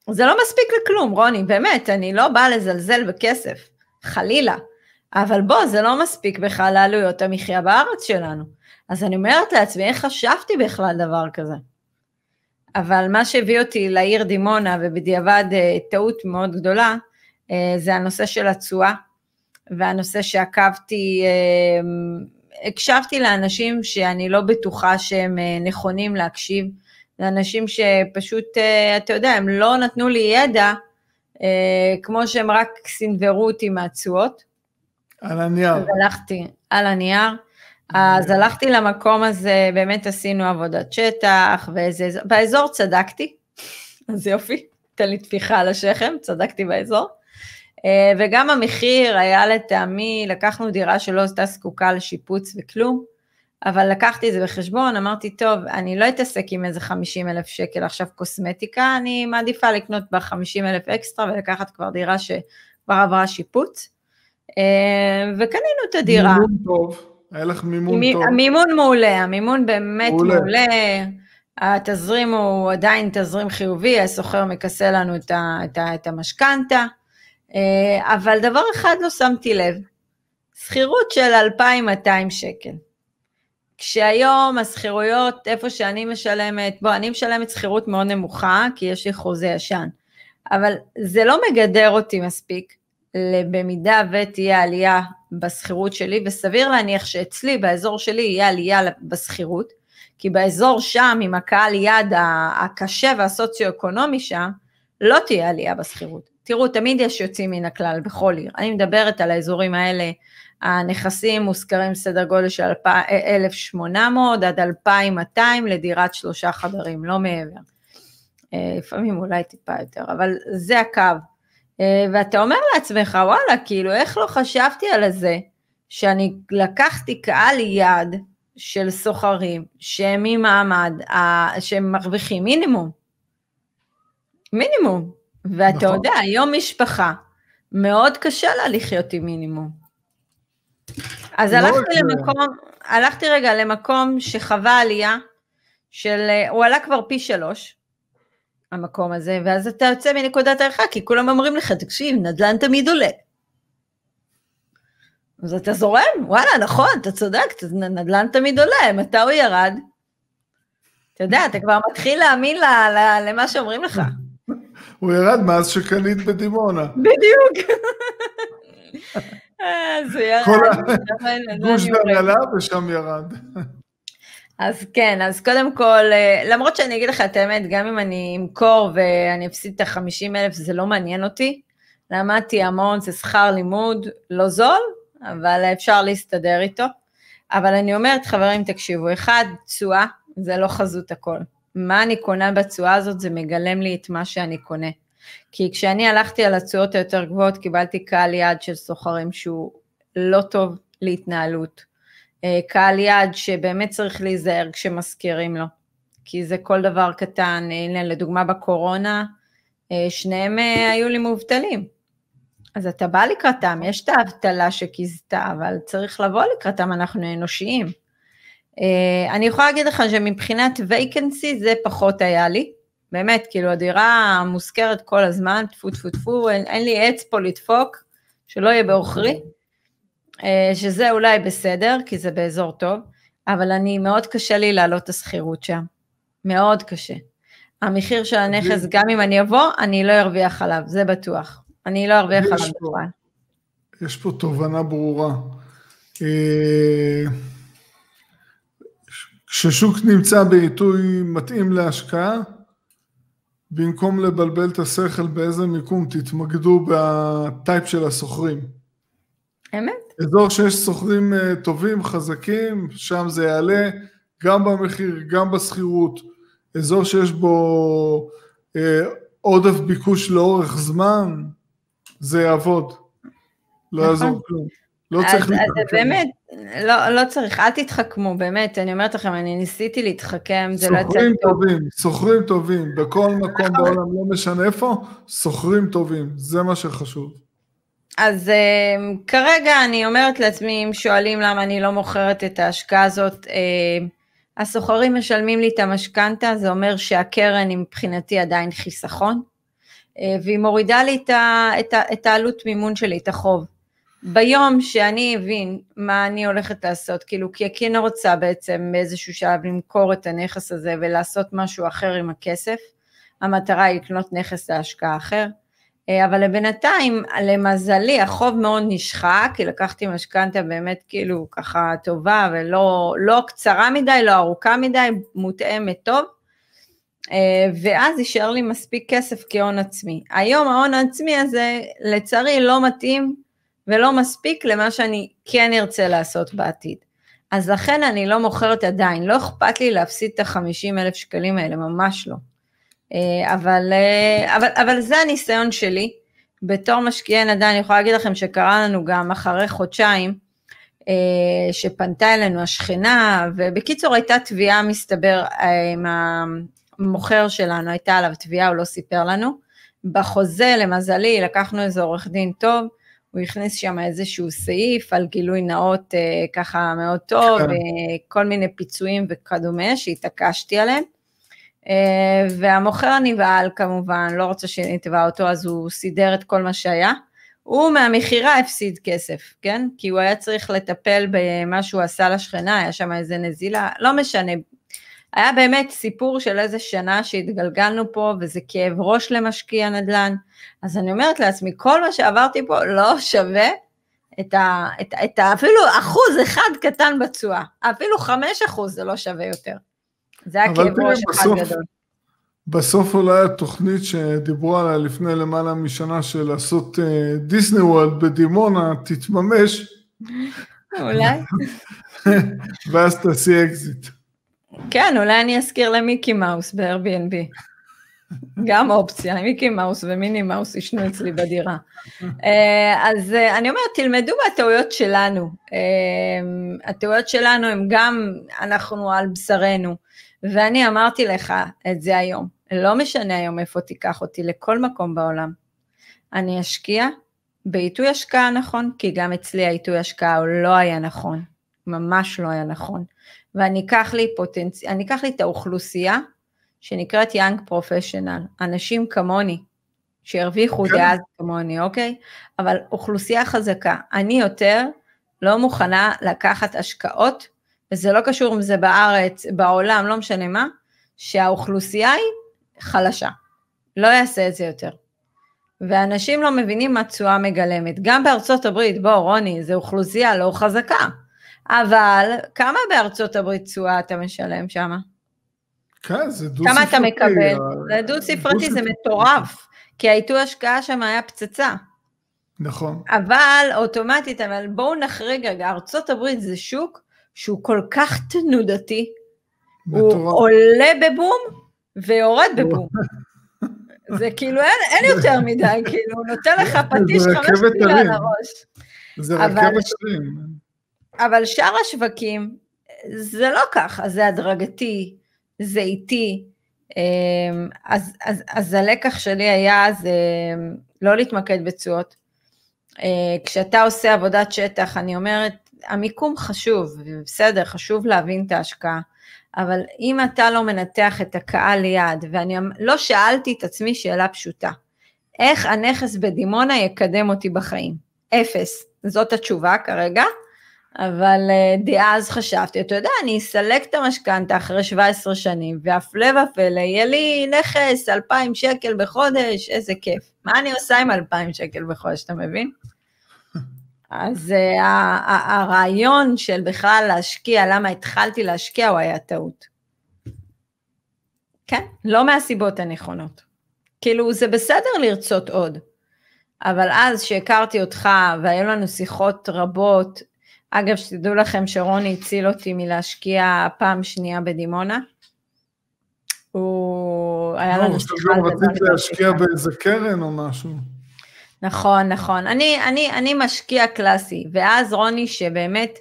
זה לא מספיק לכלום, רוני, באמת, אני לא באה לזלזל בכסף, חלילה. אבל בוא, זה לא מספיק בכלל לעלויות המחיה בארץ שלנו. אז אני אומרת לעצמי, איך חשבתי בכלל דבר כזה? אבל מה שהביא אותי לעיר דימונה, ובדיעבד אה, טעות מאוד גדולה, אה, זה הנושא של התשואה, והנושא שעקבתי אה, הקשבתי לאנשים שאני לא בטוחה שהם נכונים להקשיב, זה אנשים שפשוט, אה, אתה יודע, הם לא נתנו לי ידע, אה, כמו שהם רק סינוורו אותי מהתשואות. על הנייר. אז הלכתי, על הנייר. אז הלכתי למקום הזה, באמת עשינו עבודת שטח, ואיזה, באזור צדקתי, אז יופי, תן לי טפיחה על השכם, צדקתי באזור. אה, וגם המחיר היה לטעמי, לקחנו דירה שלא הייתה זקוקה לשיפוץ וכלום, אבל לקחתי את זה בחשבון, אמרתי, טוב, אני לא אתעסק עם איזה 50 אלף שקל עכשיו קוסמטיקה, אני מעדיפה לקנות בה 50 אלף אקסטרה ולקחת כבר דירה שכבר עברה שיפוץ. אה, וקנינו את הדירה. מימון טוב, היה לך מימון מ- טוב. המימון מעולה, המימון באמת מעולה. מעולה. התזרים הוא עדיין תזרים חיובי, הסוחר מכסה לנו את, ה, את, ה, את המשכנתה. אה, אבל דבר אחד לא שמתי לב, שכירות של 2,200 שקל. כשהיום השכירויות, איפה שאני משלמת, בוא, אני משלמת שכירות מאוד נמוכה, כי יש לי חוזה ישן, אבל זה לא מגדר אותי מספיק, במידה ותהיה עלייה בשכירות שלי, וסביר להניח שאצלי, באזור שלי, יהיה עלייה בשכירות, כי באזור שם, עם הקהל יד הקשה והסוציו-אקונומי שם, לא תהיה עלייה בשכירות. תראו, תמיד יש יוצאים מן הכלל בכל עיר. אני מדברת על האזורים האלה, הנכסים מושכרים סדר גודל של 1,800 עד 2,200 לדירת שלושה חדרים, לא מעבר. אה, לפעמים אולי טיפה יותר, אבל זה הקו. אה, ואתה אומר לעצמך, וואלה, כאילו, איך לא חשבתי על זה, שאני לקחתי קהל יעד של סוחרים שהם ממעמד, שהם מרוויחים מינימום. מינימום. ואתה נכון. יודע, היום משפחה, מאוד קשה לה לחיות עם מינימום. אז הלכתי למקום, הלכתי רגע למקום שחווה עלייה של, הוא עלה כבר פי שלוש, המקום הזה, ואז אתה יוצא מנקודת הערכה, כי כולם אומרים לך, תקשיב, נדל"ן תמיד עולה. אז אתה זורם, וואלה, נכון, אתה צודק, נדל"ן תמיד עולה, מתי הוא ירד? אתה יודע, אתה כבר מתחיל להאמין למה שאומרים לך. הוא ירד מאז שקנית בדימונה. בדיוק. אז הוא ירד. גוש דן עלה ושם ירד. אז כן, אז קודם כל, אה, למרות שאני אגיד לך את האמת, גם אם אני אמכור ואני אפסיד את ה-50 אלף, זה לא מעניין אותי. למדתי המון, זה שכר לימוד לא זול, אבל אפשר להסתדר איתו. אבל אני אומרת, חברים, תקשיבו, אחד, תשואה, זה לא חזות הכל. מה אני קונה בתשואה הזאת, זה מגלם לי את מה שאני קונה. כי כשאני הלכתי על התשואות היותר גבוהות, קיבלתי קהל יעד של סוחרים שהוא לא טוב להתנהלות. אה, קהל יעד שבאמת צריך להיזהר כשמזכירים לו, כי זה כל דבר קטן, הנה לדוגמה בקורונה, אה, שניהם אה, היו לי מובטלים. אז אתה בא לקראתם, יש את האבטלה שכיזתה, אבל צריך לבוא לקראתם, אנחנו אנושיים. אני יכולה להגיד לך שמבחינת וייקנסי זה פחות היה לי, באמת, כאילו הדירה מושכרת כל הזמן, טפו טפו טפו, אין, אין לי עץ פה לדפוק, שלא יהיה בעוכרי. אה, שזה אולי בסדר, כי זה באזור טוב, אבל אני, מאוד קשה לי להעלות את השכירות שם. מאוד קשה. המחיר של הנכס, גם אם אני אבוא, אני לא ארוויח עליו, זה בטוח. אני לא ארוויח עליו בכלל. יש פה תובנה ברורה. אה, כששוק נמצא בעיתוי מתאים להשקעה, במקום לבלבל את השכל באיזה מיקום, תתמקדו בטייפ של הסוחרים. אמת. אזור שיש סוחרים אה, טובים, חזקים, שם זה יעלה גם במחיר, גם בשכירות. אזור שיש בו אה, עודף ביקוש לאורך זמן, זה יעבוד. לא נכון. יעזור כלום. לא צריך להתחכם. אז באמת, לא, לא צריך, אל תתחכמו, באמת, אני אומרת לכם, אני ניסיתי להתחכם, זה לא יצא. סוחרים טובים, סוחרים טובים, בכל מקום נכון. בעולם, לא משנה איפה, סוחרים טובים, זה מה שחשוב. אז uh, כרגע אני אומרת לעצמי, אם שואלים למה אני לא מוכרת את ההשקעה הזאת, uh, הסוחרים משלמים לי את המשכנתה, זה אומר שהקרן היא מבחינתי עדיין חיסכון, uh, והיא מורידה לי את, ה, את, ה, את העלות מימון שלי, את החוב. ביום שאני אבין מה אני הולכת לעשות, כאילו, כי הקין רוצה בעצם באיזשהו שלב למכור את הנכס הזה ולעשות משהו אחר עם הכסף, המטרה היא לקנות נכס להשקעה אחר, אה, אבל לבינתיים, למזלי, החוב מאוד נשחק, כי לקחתי משכנתה באמת כאילו ככה טובה ולא לא קצרה מדי, לא ארוכה מדי, מותאמת טוב, אה, ואז יישאר לי מספיק כסף כהון עצמי. היום ההון העצמי הזה, לצערי, לא מתאים ולא מספיק למה שאני כן ארצה לעשות בעתיד. אז לכן אני לא מוכרת עדיין, לא אכפת לי להפסיד את ה-50 אלף שקלים האלה, ממש לא. אה, אבל, אה, אבל, אבל זה הניסיון שלי. בתור משקיעי נדל"ן, אני יכולה להגיד לכם שקרה לנו גם אחרי חודשיים, אה, שפנתה אלינו השכנה, ובקיצור הייתה תביעה, מסתבר, עם המוכר שלנו, הייתה עליו תביעה, הוא לא סיפר לנו. בחוזה, למזלי, לקחנו איזה עורך דין טוב, הוא הכניס שם איזשהו סעיף על גילוי נאות ככה מאוד טוב, כן. כל מיני פיצויים וכדומה שהתעקשתי עליהם. אה, והמוכר נבהל כמובן, לא רוצה שנתבע אותו, אז הוא סידר את כל מה שהיה. הוא מהמכירה הפסיד כסף, כן? כי הוא היה צריך לטפל במה שהוא עשה לשכנה, היה שם איזה נזילה, לא משנה. היה באמת סיפור של איזה שנה שהתגלגלנו פה, וזה כאב ראש למשקיע נדל"ן. אז אני אומרת לעצמי, כל מה שעברתי פה לא שווה את, ה, את, את ה, אפילו אחוז אחד קטן בתשואה, אפילו חמש אחוז זה לא שווה יותר. זה הכאב ראש אחד גדול. בסוף אולי התוכנית שדיברו עליה לפני למעלה משנה של לעשות אה, דיסני וולד בדימונה תתממש. אולי. ואז תעשי אקזיט. כן, אולי אני אזכיר למיקי מאוס ב-Airbnb. גם אופציה, מיקי מאוס ומיני מאוס ישנו אצלי בדירה. אה, אז אה, אני אומרת, תלמדו מהטעויות שלנו. הטעויות שלנו הם גם, אנחנו על בשרנו. ואני אמרתי לך את זה היום, לא משנה היום איפה תיקח אותי, לכל מקום בעולם. אני אשקיע בעיתוי השקעה נכון, כי גם אצלי העיתוי השקעה לא היה נכון, ממש לא היה נכון. ואני אקח לי פוטנצ... אני אקח לי את האוכלוסייה שנקראת יאנג פרופשיונל, אנשים כמוני, שהרוויחו כן. דאז כמוני, אוקיי? אבל אוכלוסייה חזקה. אני יותר לא מוכנה לקחת השקעות וזה לא קשור אם זה בארץ, בעולם, לא משנה מה, שהאוכלוסייה היא חלשה. לא יעשה את זה יותר. ואנשים לא מבינים מה תשואה מגלמת. גם בארצות הברית, בוא רוני, זו אוכלוסייה לא חזקה. אבל כמה בארצות הברית תשואה אתה משלם שם? כן, זה דו-ספרתי. כמה אתה מקבל? זה דו-ספרתי, זה מטורף, כי העיתוי השקעה שם היה פצצה. נכון. אבל אוטומטית, אבל בואו נחריג רגע, ארצות הברית זה שוק שהוא כל כך תנודתי, הוא עולה בבום ויורד בבום. זה כאילו אין, אין יותר מדי, כאילו, הוא נותן לך פטיש חמש מילה על הראש. זה רכבת הרים. אבל שאר השווקים, זה לא ככה, זה הדרגתי, זה איטי. אמ, אז, אז, אז הלקח שלי היה זה לא להתמקד בתשואות. אה, כשאתה עושה עבודת שטח, אני אומרת, המיקום חשוב, בסדר, חשוב להבין את ההשקעה, אבל אם אתה לא מנתח את הקהל ליד, ואני אמ-, לא שאלתי את עצמי שאלה פשוטה, איך הנכס בדימונה יקדם אותי בחיים? אפס. זאת התשובה כרגע, אבל דאז אה, חשבתי, אתה יודע, אני אסלק את המשכנתה אחרי 17 שנים, והפלא ופלא, יהיה לי נכס 2,000 שקל בחודש, איזה כיף. מה אני עושה עם 2,000 שקל בחודש, אתה מבין? אז uh, הרעיון של בכלל להשקיע, למה התחלתי להשקיע, הוא היה טעות. כן, לא מהסיבות הנכונות. כאילו, זה בסדר לרצות עוד, אבל אז שהכרתי אותך, והיו לנו שיחות רבות, אגב, שתדעו לכם שרוני הציל אותי מלהשקיע פעם שנייה בדימונה. הוא היה לנו שיחה על זה. רצית להשקיע באיזה קרן או משהו. נכון, נכון. אני, אני, אני משקיע קלאסי, ואז רוני שבאמת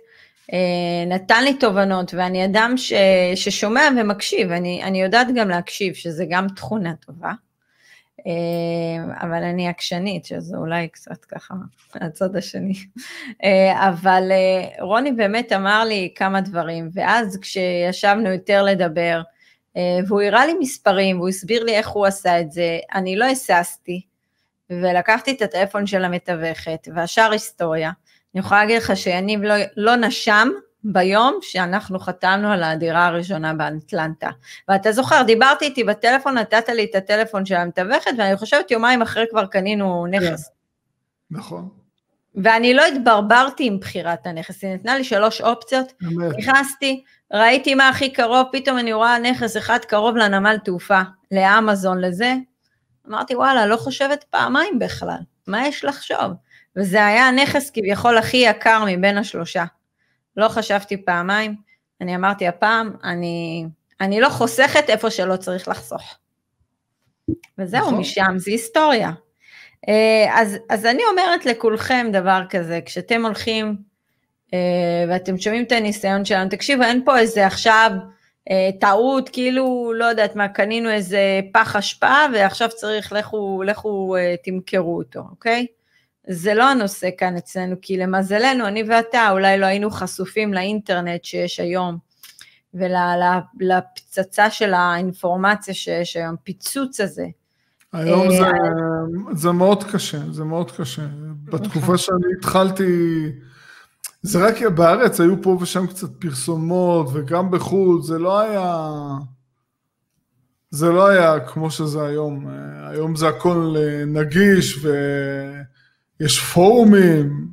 אה, נתן לי תובנות, ואני אדם ש, ששומע ומקשיב, אני, אני יודעת גם להקשיב, שזה גם תכונה טובה. אה, אבל אני עקשנית, שזה אולי קצת ככה הצד השני. אה, אבל אה, רוני באמת אמר לי כמה דברים, ואז כשישבנו יותר לדבר, והוא הראה לי מספרים, והוא הסביר לי איך הוא עשה את זה, אני לא היססתי, ולקחתי את הטלפון של המתווכת, והשאר היסטוריה. אני יכולה להגיד לך שיניב לא, לא נשם ביום שאנחנו חתמנו על הדירה הראשונה באטלנטה. ואתה זוכר, דיברתי איתי בטלפון, נתת לי את הטלפון של המתווכת, ואני חושבת יומיים אחרי כבר קנינו נכס. Yeah. כן. נכון. ואני לא התברברתי עם בחירת הנכס, היא נתנה לי שלוש אופציות, נכנסתי, ראיתי מה הכי קרוב, פתאום אני רואה נכס אחד קרוב לנמל תעופה, לאמזון, לזה, אמרתי, וואלה, לא חושבת פעמיים בכלל, מה יש לחשוב? וזה היה הנכס כביכול הכי יקר מבין השלושה. לא חשבתי פעמיים, אני אמרתי הפעם, אני, אני לא חוסכת איפה שלא צריך לחסוך. וזהו, נכון. משם זה היסטוריה. אה, אז, אז אני אומרת לכולכם דבר כזה, כשאתם הולכים אה, ואתם שומעים את הניסיון שלנו, תקשיבו, אין פה איזה עכשיו אה, טעות, כאילו, לא יודעת מה, קנינו איזה פח אשפה ועכשיו צריך, לכו, לכו תמכרו אותו, אוקיי? זה לא הנושא כאן אצלנו, כי למזלנו, אני ואתה אולי לא היינו חשופים לאינטרנט שיש היום, ולפצצה של האינפורמציה שיש היום, פיצוץ הזה. היום זה, אה, זה מאוד קשה, זה מאוד קשה. בתקופה שאני התחלתי, זה רק בארץ, היו פה ושם קצת פרסומות, וגם בחו"ל, זה לא היה... זה לא היה כמו שזה היום. אה, היום זה הכל אה, נגיש, ו... יש פורומים,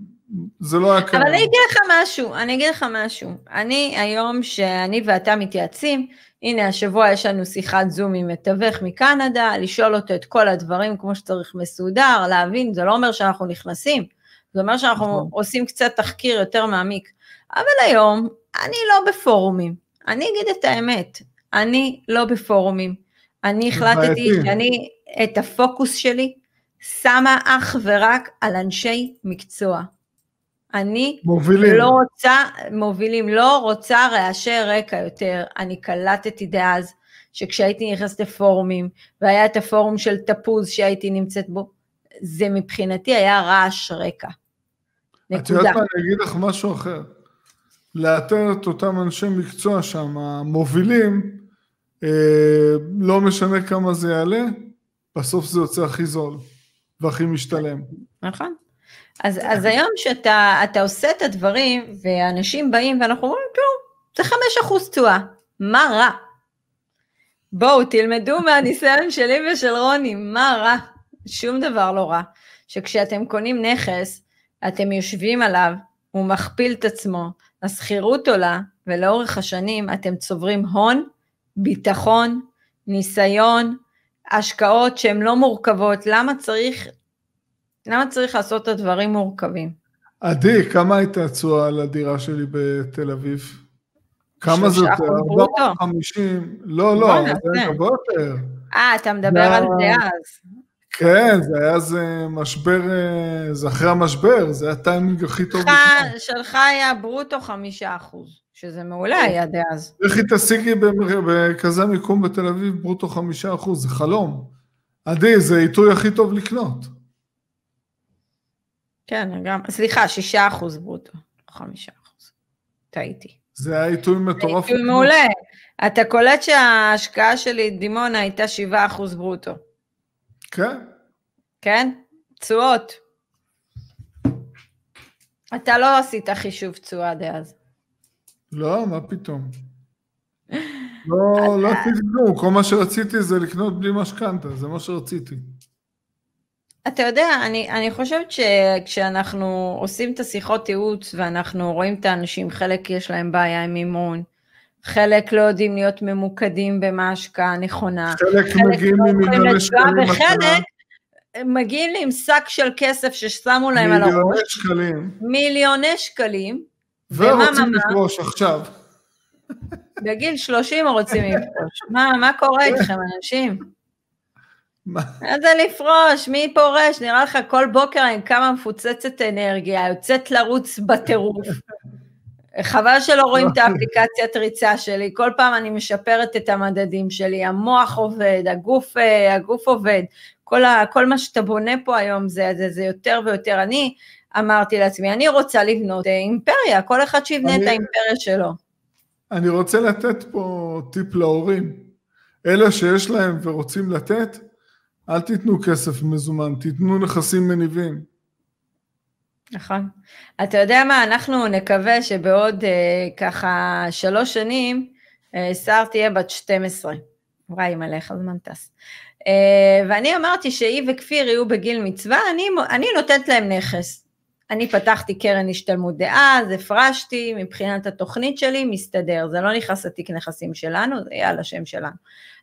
זה לא היה קיים. אבל אני אגיד לך משהו, אני אגיד לך משהו. אני היום שאני ואתה מתייעצים, הנה השבוע יש לנו שיחת זום עם מתווך מקנדה, לשאול אותו את כל הדברים כמו שצריך מסודר, להבין, זה לא אומר שאנחנו נכנסים, זה אומר שאנחנו נכון. עושים קצת תחקיר יותר מעמיק. אבל היום אני לא בפורומים, אני אגיד את האמת, אני לא בפורומים. אני החלטתי שאני, את הפוקוס שלי, שמה אך ורק על אנשי מקצוע. אני מובילים. לא רוצה, מובילים, לא רוצה רעשי רקע יותר. אני קלטתי דאז שכשהייתי נכנסת לפורומים, והיה את הפורום של תפוז שהייתי נמצאת בו, זה מבחינתי היה רעש רקע. נקודה. את יודעת מה, אני אגיד לך משהו אחר. לאתר את אותם אנשי מקצוע שם, המובילים, אה, לא משנה כמה זה יעלה, בסוף זה יוצא הכי זול. והכי משתלם. נכון. אז, אז היום שאתה עושה את הדברים, ואנשים באים ואנחנו אומרים, כלום, זה חמש אחוז תשואה, מה רע? בואו תלמדו מהניסיון שלי ושל רוני, מה רע? שום דבר לא רע. שכשאתם קונים נכס, אתם יושבים עליו, הוא מכפיל את עצמו, השכירות עולה, ולאורך השנים אתם צוברים הון, ביטחון, ניסיון, השקעות שהן לא מורכבות, למה צריך, למה צריך לעשות את הדברים מורכבים? עדי, כמה הייתה התשואה על הדירה שלי בתל אביב? כמה זה יותר? 450? לא, לא, זה היה גבוה יותר. אה, אתה מדבר על זה אז. כן, זה היה איזה משבר, אה, זה אחרי המשבר, זה היה הטיימינג הכי טוב. שלך היה ברוטו חמישה אחוז, שזה מעולה היה דאז. לכי תשיגי בכזה מיקום בתל אביב ברוטו חמישה אחוז, זה חלום. עדי, זה עיתוי הכי טוב לקנות. כן, גם, סליחה, שישה אחוז ברוטו, חמישה אחוז. טעיתי. זה היה עיתוי מטורף. עיתוי מעולה. אתה קולט שההשקעה שלי דימונה הייתה שבעה אחוז ברוטו. כן. כן? תשואות. אתה לא עשית חישוב תשואה דאז. לא, מה פתאום. לא, לא עשיתי כלום, כל מה שרציתי זה לקנות בלי משכנתה, זה מה שרציתי. אתה יודע, אני, אני חושבת שכשאנחנו עושים את השיחות ייעוץ ואנחנו רואים את האנשים, חלק יש להם בעיה עם מימון, חלק לא יודעים להיות ממוקדים במה ההשקעה הנכונה. חלק, חלק מגיעים לא מיליוני שקלים. וחלק מגיעים עם שק של כסף ששמו להם על הראש. מיליוני שקלים. ורוצים לפרוש עכשיו. בגיל 30 רוצים לפרוש. מה, מה קורה איתכם, אנשים? מה זה לפרוש? מי פורש? נראה לך כל בוקר עם כמה מפוצצת אנרגיה, יוצאת לרוץ בטירוף. חבל שלא רואים את האפליקציית ריצה שלי, כל פעם אני משפרת את המדדים שלי, המוח עובד, הגוף, אה, הגוף עובד, כל, ה, כל מה שאתה בונה פה היום זה, זה, זה יותר ויותר. אני אמרתי לעצמי, אני רוצה לבנות אה, אימפריה, כל אחד שיבנה אני, את האימפריה שלו. אני רוצה לתת פה טיפ להורים. אלה שיש להם ורוצים לתת, אל תיתנו כסף מזומן, תיתנו נכסים מניבים. נכון. אתה יודע מה, אנחנו נקווה שבעוד אה, ככה שלוש שנים, אה, שר תהיה בת 12. וואי, מלא, איך הזמן טס. אה, ואני אמרתי שהיא וכפיר יהיו בגיל מצווה, אני, אני נותנת להם נכס. אני פתחתי קרן השתלמות דאז, הפרשתי, מבחינת התוכנית שלי, מסתדר, זה לא נכנס לתיק נכסים שלנו, זה יהיה על השם שלנו.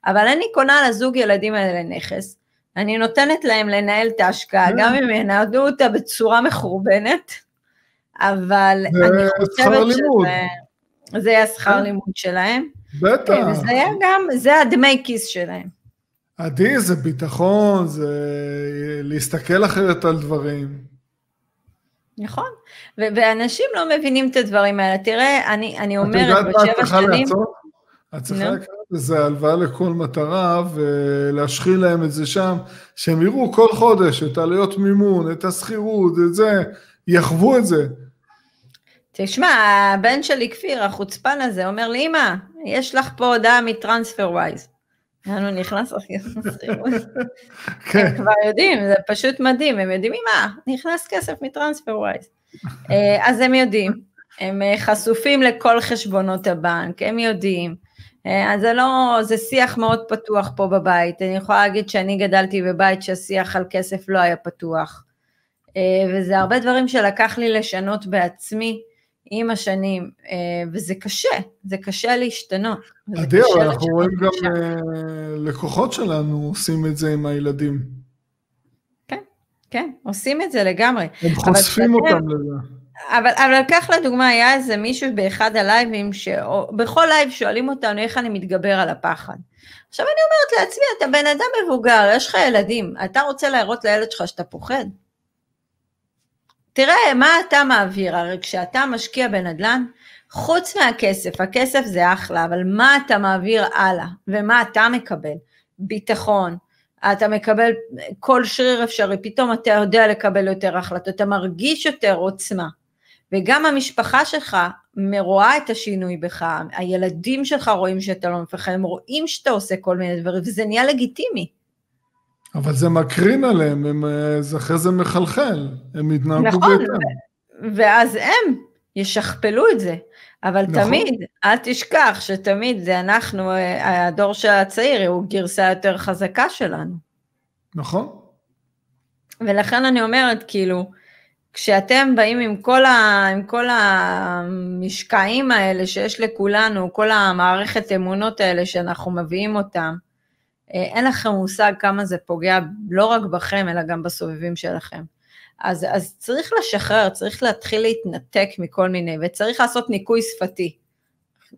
אבל אני קונה לזוג ילדים האלה נכס, אני נותנת להם לנהל את ההשקעה, כן. גם אם ינהלו אותה בצורה מחורבנת, אבל אני חושבת שזה יהיה שכר כן. לימוד שלהם. בטח. וזה היה גם, זה הדמי כיס שלהם. עדי, זה ביטחון, זה להסתכל אחרת על דברים. נכון, ואנשים לא מבינים את הדברים האלה. תראה, אני, אני אומרת, בשבע שנים... את צריכה לקחת איזה הלוואה לכל מטרה ולהשחיל להם את זה שם, שהם יראו כל חודש את עלויות מימון, את השכירות, את זה, יחוו את זה. תשמע, הבן שלי כפיר, החוצפן הזה, אומר לי, אמא, יש לך פה הודעה מטרנספר ווייז. יאנו נכנס אחי לשכירות. כן. הם כבר יודעים, זה פשוט מדהים, הם יודעים, אמא, נכנס כסף מטרנספר ווייז. אה, אז הם יודעים, הם אה, חשופים לכל חשבונות הבנק, הם יודעים. אה, אז זה לא, זה שיח מאוד פתוח פה בבית. אני יכולה להגיד שאני גדלתי בבית שהשיח על כסף לא היה פתוח. וזה הרבה דברים שלקח לי לשנות בעצמי עם השנים, אה, וזה קשה, זה קשה להשתנות. עדי, אבל אנחנו רואים גם לקוחות שלנו עושים את זה עם הילדים. כן, כן, עושים את זה לגמרי. הם חושפים אותם לזה. אבל, אבל קח לדוגמה, היה איזה מישהו באחד הלייבים, שבכל לייב שואלים אותנו איך אני מתגבר על הפחד. עכשיו אני אומרת לעצמי, אתה בן אדם מבוגר, יש לך ילדים, אתה רוצה להראות לילד שלך שאתה פוחד? תראה, מה אתה מעביר? הרי כשאתה משקיע בנדל"ן, חוץ מהכסף, הכסף זה אחלה, אבל מה אתה מעביר הלאה, ומה אתה מקבל? ביטחון, אתה מקבל כל שריר אפשרי, פתאום אתה יודע לקבל יותר החלטות, אתה מרגיש יותר עוצמה. וגם המשפחה שלך רואה את השינוי בך, הילדים שלך רואים שאתה לא מפחד, הם רואים שאתה עושה כל מיני דברים, וזה נהיה לגיטימי. אבל זה מקרין עליהם, הם, זה אחרי זה מחלחל, הם יתנהגו נכון, בהתאם. נכון, ואז הם ישכפלו את זה. אבל נכון. תמיד, אל תשכח שתמיד זה אנחנו, הדור של הצעיר, הוא גרסה יותר חזקה שלנו. נכון. ולכן אני אומרת, כאילו, כשאתם באים עם כל, ה, עם כל המשקעים האלה שיש לכולנו, כל המערכת אמונות האלה שאנחנו מביאים אותם, אה, אין לכם מושג כמה זה פוגע לא רק בכם, אלא גם בסובבים שלכם. אז, אז צריך לשחרר, צריך להתחיל להתנתק מכל מיני, וצריך לעשות ניקוי שפתי.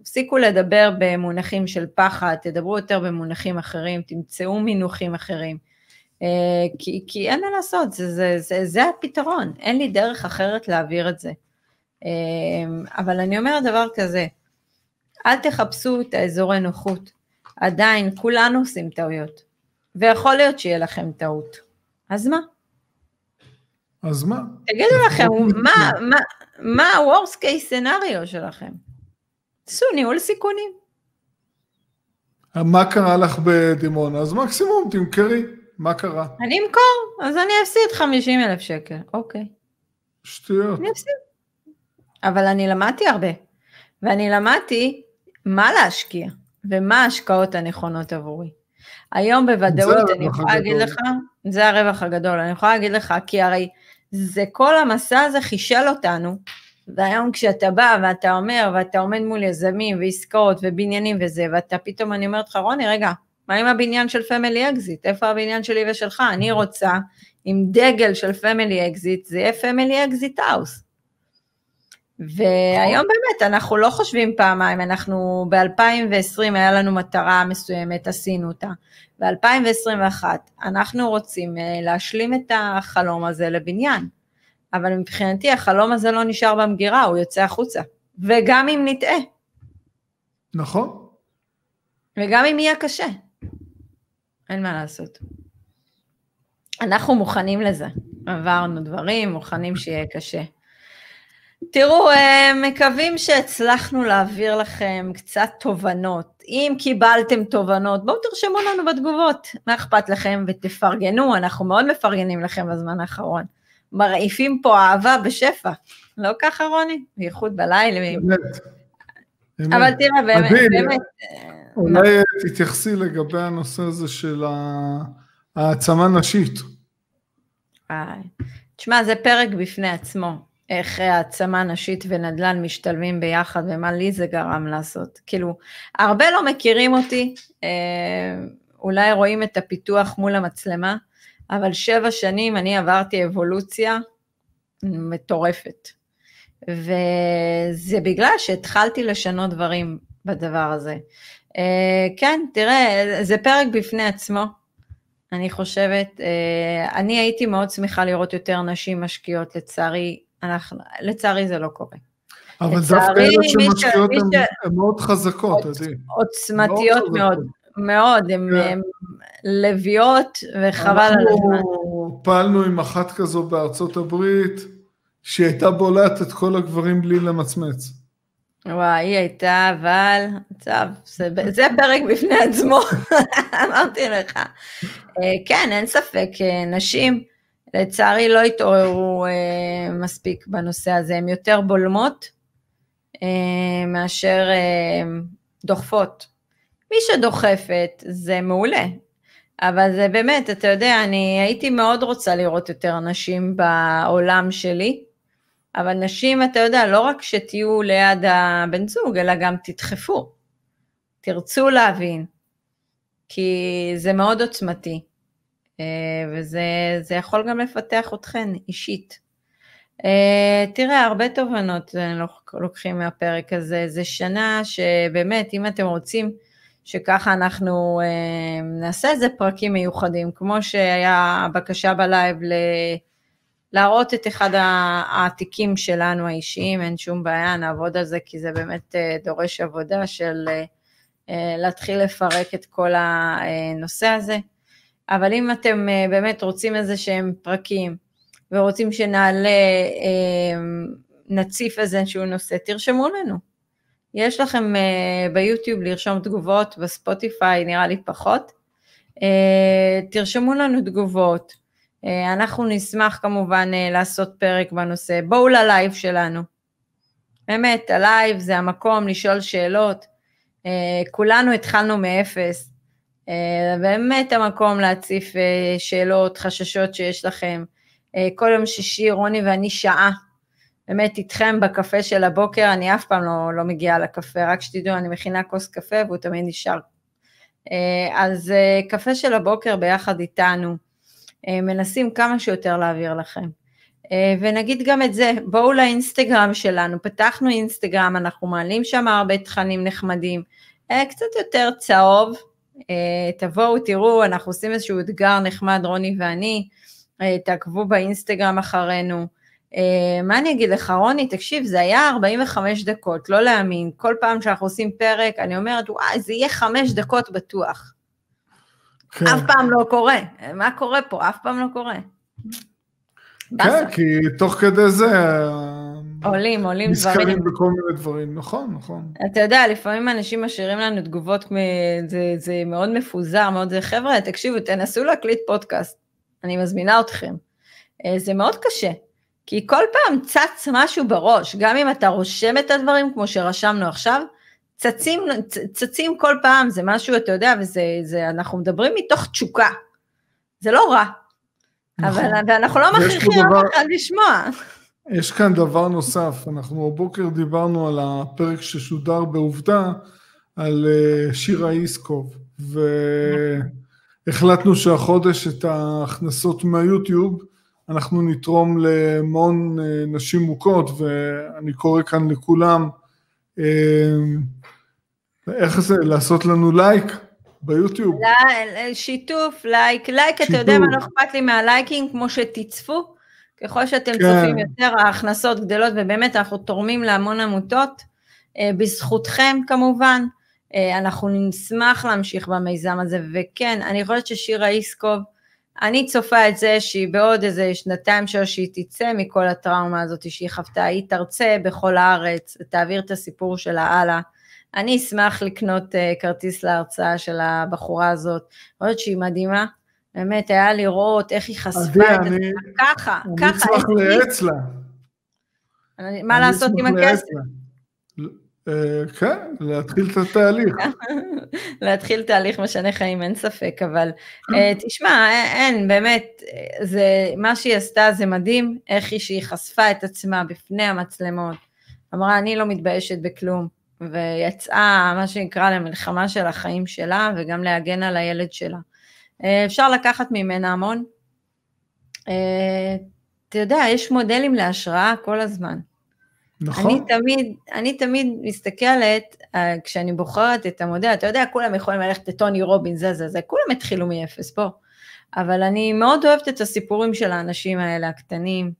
תפסיקו לדבר במונחים של פחד, תדברו יותר במונחים אחרים, תמצאו מינוחים אחרים. אה, כי, כי אין מה לעשות, זה, זה, זה, זה הפתרון, אין לי דרך אחרת להעביר את זה. אה, אבל אני אומרת דבר כזה, אל תחפשו את האזורי נוחות, עדיין כולנו עושים טעויות, ויכול להיות שיהיה לכם טעות, אז מה? אז מה? תגידו לכם, מה, מה, מה ה-Worst case scenario שלכם? תעשו ניהול סיכונים. מה קרה לך בדימונה? אז מקסימום תמכרי. מה קרה? אני אמכור, אז אני אפסיד 50 אלף שקל, אוקיי. שטויות. אני אפסיד. אבל אני למדתי הרבה, ואני למדתי מה להשקיע, ומה ההשקעות הנכונות עבורי. היום בוודאות אני יכולה להגיד לך, זה הרווח הגדול, אני יכולה להגיד לך, כי הרי זה כל המסע הזה חישל אותנו, והיום כשאתה בא ואתה אומר, ואתה עומד מול יזמים ועסקאות ובניינים וזה, ואתה פתאום, אני אומרת לך, רוני, רגע, מה עם הבניין של Family Exit? איפה הבניין שלי ושלך? אני רוצה עם דגל של Family Exit, זה יהיה Family Exit House. והיום באמת אנחנו לא חושבים פעמיים, אנחנו ב-2020 היה לנו מטרה מסוימת, עשינו אותה. ב-2021 אנחנו רוצים אה, להשלים את החלום הזה לבניין, אבל מבחינתי החלום הזה לא נשאר במגירה, הוא יוצא החוצה, וגם אם נטעה. נכון. וגם אם יהיה קשה. אין מה לעשות. אנחנו מוכנים לזה, עברנו דברים, מוכנים שיהיה קשה. תראו, אה, מקווים שהצלחנו להעביר לכם קצת תובנות. אם קיבלתם תובנות, בואו תרשמו לנו בתגובות, מה אכפת לכם ותפרגנו, אנחנו מאוד מפרגנים לכם בזמן האחרון. מרעיפים פה אהבה בשפע, לא ככה רוני? בייחוד בלילה. באמת. אבל תראה, באמת, באמת. אולי תתייחסי לגבי הנושא הזה של העצמה נשית. תשמע, זה פרק בפני עצמו, איך העצמה נשית ונדל"ן משתלבים ביחד ומה לי זה גרם לעשות. כאילו, הרבה לא מכירים אותי, אה, אולי רואים את הפיתוח מול המצלמה, אבל שבע שנים אני עברתי אבולוציה מטורפת. וזה בגלל שהתחלתי לשנות דברים בדבר הזה. אה, כן, תראה, זה פרק בפני עצמו, אני חושבת. אה, אני הייתי מאוד שמחה לראות יותר נשים משקיעות, לצערי, אנחנו, לצערי זה לא קורה. אבל דווקא אלה שמשקיעות הן מאוד חזקות, עדי. עוצמתיות מאוד, מאוד, הן כן. לביאות וחבל על הזמן. אנחנו פעלנו עם אחת כזו בארצות הברית, שהיא הייתה בולעת את כל הגברים בלי למצמץ. וואי, היא הייתה, אבל, טוב, זה, זה פרק בפני עצמו, אמרתי לך. אה, כן, אין ספק, אה, נשים, לצערי לא התעוררו אה, מספיק בנושא הזה, הן יותר בולמות מאשר דוחפות. מי שדוחפת זה מעולה, אבל זה באמת, אתה יודע, אני הייתי מאוד רוצה לראות יותר נשים בעולם שלי, אבל נשים, אתה יודע, לא רק שתהיו ליד הבן זוג, אלא גם תדחפו, תרצו להבין, כי זה מאוד עוצמתי, אה, וזה יכול גם לפתח אתכן אישית. אה, תראה, הרבה תובנות לוקחים מהפרק הזה, זה שנה שבאמת, אם אתם רוצים שככה אנחנו אה, נעשה איזה פרקים מיוחדים, כמו שהיה בקשה בלייב ל... להראות את אחד העתיקים שלנו האישיים, אין שום בעיה, נעבוד על זה, כי זה באמת אה, דורש עבודה של אה, אה, להתחיל לפרק את כל הנושא הזה. אבל אם אתם באמת רוצים איזה שהם פרקים, ורוצים שנעלה, נציף איזשהו נושא, תרשמו לנו. יש לכם ביוטיוב לרשום תגובות, בספוטיפיי נראה לי פחות. תרשמו לנו תגובות. אה, אנחנו נשמח כמובן אה, לעשות פרק בנושא. בואו ללייב שלנו. באמת, הלייב זה המקום לשאול שאלות. אה, כולנו התחלנו מאפס. באמת המקום להציף שאלות, חששות שיש לכם. אה, כל יום שישי רוני ואני שעה, באמת איתכם בקפה של הבוקר, אני אף פעם לא, לא מגיעה לקפה, רק שתדעו, אני מכינה כוס קפה והוא תמיד נשאר. אז קפה של הבוקר ביחד איתנו, מנסים כמה שיותר להעביר לכם. ונגיד גם את זה, בואו לאינסטגרם שלנו, פתחנו אינסטגרם, אנחנו מעלים שם הרבה תכנים נחמדים, קצת יותר צהוב, תבואו תראו, אנחנו עושים איזשהו אתגר נחמד, רוני ואני, תעקבו באינסטגרם אחרינו. מה אני אגיד לך, רוני, תקשיב, זה היה 45 דקות, לא להאמין, כל פעם שאנחנו עושים פרק, אני אומרת, וואי, זה יהיה חמש דקות בטוח. כן. אף פעם לא קורה, מה קורה פה? אף פעם לא קורה. כן, כי תוך כדי זה... עולים, עולים דברים. נזכרים בכל מיני דברים, נכון, נכון. אתה יודע, לפעמים אנשים משאירים לנו תגובות, זה, זה מאוד מפוזר, מאוד זה, חבר'ה, תקשיבו, תנסו להקליט פודקאסט, אני מזמינה אתכם. אה, זה מאוד קשה, כי כל פעם צץ משהו בראש, גם אם אתה רושם את הדברים, כמו שרשמנו עכשיו, צצים, צצים כל פעם, זה משהו, אתה יודע, וזה, זה, אנחנו מדברים מתוך תשוקה. זה לא רע, נכון. אבל אנחנו לא מכריחים אף אחד לשמוע. יש כאן דבר נוסף, אנחנו הבוקר דיברנו על הפרק ששודר בעובדה, על אה, שירה איסקוב, והחלטנו שהחודש את ההכנסות מהיוטיוב, אנחנו נתרום למעון אה, נשים מוכות, ואני קורא כאן לכולם, אה, איך זה, לעשות לנו לייק ביוטיוב. שיתוף, לייק, לייק, שיתוף. אתה יודע מה לא אכפת לי מהלייקים, כמו שתצפו, ככל שאתם כן. צופים יותר, ההכנסות גדלות, ובאמת אנחנו תורמים להמון עמותות, אה, בזכותכם כמובן, אה, אנחנו נשמח להמשיך במיזם הזה, וכן, אני חושבת ששירה איסקוב, אני צופה את זה שהיא בעוד איזה שנתיים שלוש שהיא תצא מכל הטראומה הזאת שהיא חוותה, היא תרצה בכל הארץ, תעביר את הסיפור שלה הלאה. אני אשמח לקנות uh, כרטיס להרצאה של הבחורה הזאת, אני חושבת שהיא מדהימה, באמת, היה לראות איך היא חשפה את עצמה ככה, ככה. אני אצלח לייעץ לה. מה לעשות עם הכסף? אה, כן, להתחיל את התהליך. להתחיל תהליך משנה חיים, אין ספק, אבל אה, תשמע, אין, באמת, זה, מה שהיא עשתה זה מדהים, איך היא שהיא חשפה את עצמה בפני המצלמות. אמרה, אני לא מתביישת בכלום, ויצאה, מה שנקרא, למלחמה של החיים שלה, וגם להגן על הילד שלה. אה, אפשר לקחת ממנה המון. אה, אתה יודע, יש מודלים להשראה כל הזמן. נכון. אני תמיד, אני תמיד מסתכלת, אה, כשאני בוחרת את המודל, אתה יודע, כולם יכולים ללכת לטוני רובין, זה זה זה, כולם התחילו מאפס פה. אבל אני מאוד אוהבת את הסיפורים של האנשים האלה, הקטנים,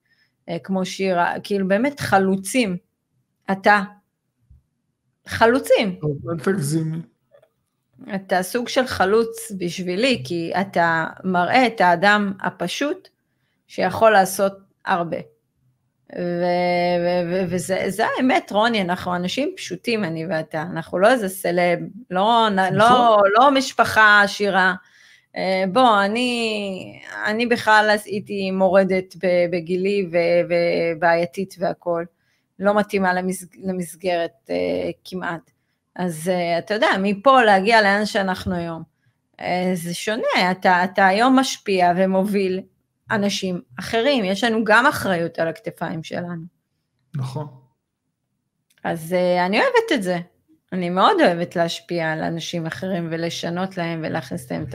כמו שירה, כאילו באמת חלוצים. אתה. חלוצים. אל תגזימי. אתה סוג של חלוץ בשבילי, כי אתה מראה את האדם הפשוט שיכול לעשות הרבה. וזה האמת, רוני, אנחנו אנשים פשוטים, אני ואתה, אנחנו לא איזה סלב, לא, לא, נכון. לא משפחה עשירה. אה, בוא, אני, אני בכלל הייתי מורדת בגילי ובעייתית והכול, לא מתאימה למסגרת uh, כמעט. אז uh, אתה יודע, מפה להגיע לאן שאנחנו היום, uh, זה שונה, אתה, אתה היום משפיע ומוביל אנשים אחרים, יש לנו גם אחריות על הכתפיים שלנו. נכון. אז uh, אני אוהבת את זה, אני מאוד אוהבת להשפיע על אנשים אחרים ולשנות להם ולהכניס להם את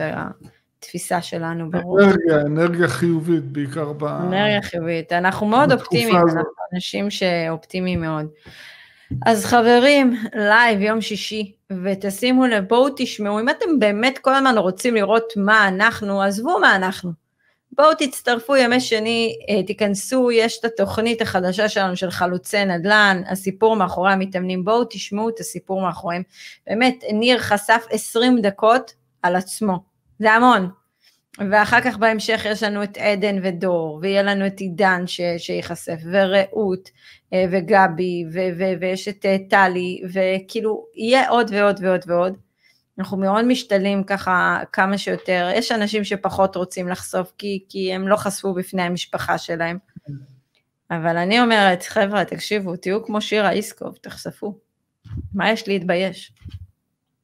התפיסה שלנו ברור. אנרגיה, אנרגיה חיובית בעיקר ב... אנרגיה חיובית, אנחנו מאוד אופטימיים, אנחנו אנשים שאופטימיים מאוד. אז חברים, לייב יום שישי, ותשימו לב, בואו תשמעו, אם אתם באמת כל הזמן רוצים לראות מה אנחנו, עזבו מה אנחנו. בואו תצטרפו ימי שני, אה, תיכנסו, יש את התוכנית החדשה שלנו של חלוצי נדל"ן, הסיפור מאחורי המתאמנים, בואו תשמעו את הסיפור מאחוריהם. באמת, ניר חשף 20 דקות על עצמו, זה המון. ואחר כך בהמשך יש לנו את עדן ודור, ויהיה לנו את עידן ש, שייחשף, ורעות, אה, וגבי, ו, ו, ויש את אה, טלי, וכאילו, יהיה עוד ועוד ועוד ועוד. אנחנו מאוד משתדלים ככה כמה שיותר, יש אנשים שפחות רוצים לחשוף, כי, כי הם לא חשפו בפני המשפחה שלהם. אבל אני אומרת, חבר'ה, תקשיבו, תהיו כמו שירה איסקוב, תחשפו. מה יש להתבייש?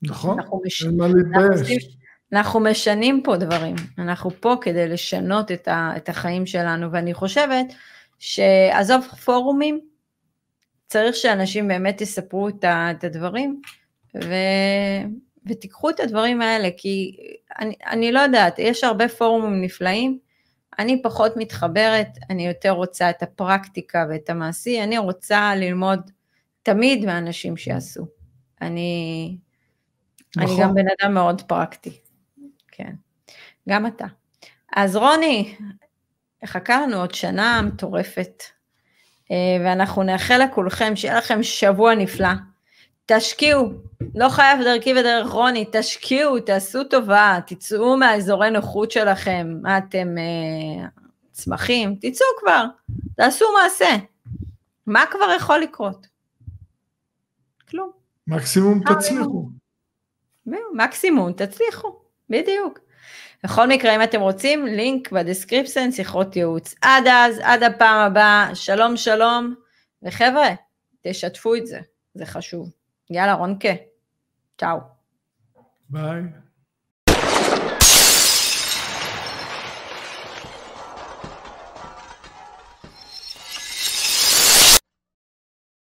נכון, אין מה להתבייש. אנחנו משנים פה דברים, אנחנו פה כדי לשנות את, ה, את החיים שלנו, ואני חושבת שעזוב פורומים, צריך שאנשים באמת יספרו את, ה, את הדברים, ו, ותיקחו את הדברים האלה, כי אני, אני לא יודעת, יש הרבה פורומים נפלאים, אני פחות מתחברת, אני יותר רוצה את הפרקטיקה ואת המעשי, אני רוצה ללמוד תמיד מאנשים שיעשו. אני, נכון. אני גם בן אדם מאוד פרקטי, כן, גם אתה. אז רוני, מחכה לנו עוד שנה מטורפת, אה, ואנחנו נאחל לכולכם שיהיה לכם שבוע נפלא. תשקיעו, לא חייב דרכי ודרך רוני, תשקיעו, תעשו טובה, תצאו מהאזורי נוחות שלכם, מה אתם אה, צמחים, תצאו כבר, תעשו מעשה. מה כבר יכול לקרות? כלום. מקסימום תצליחו. מקסימום תצליחו, בדיוק. בכל מקרה, אם אתם רוצים, לינק בדסקריפסן, שיחות ייעוץ. עד אז, עד הפעם הבאה, שלום שלום, וחבר'ה, תשתפו את זה, זה חשוב. יאללה, רונקה, צ'או. ביי.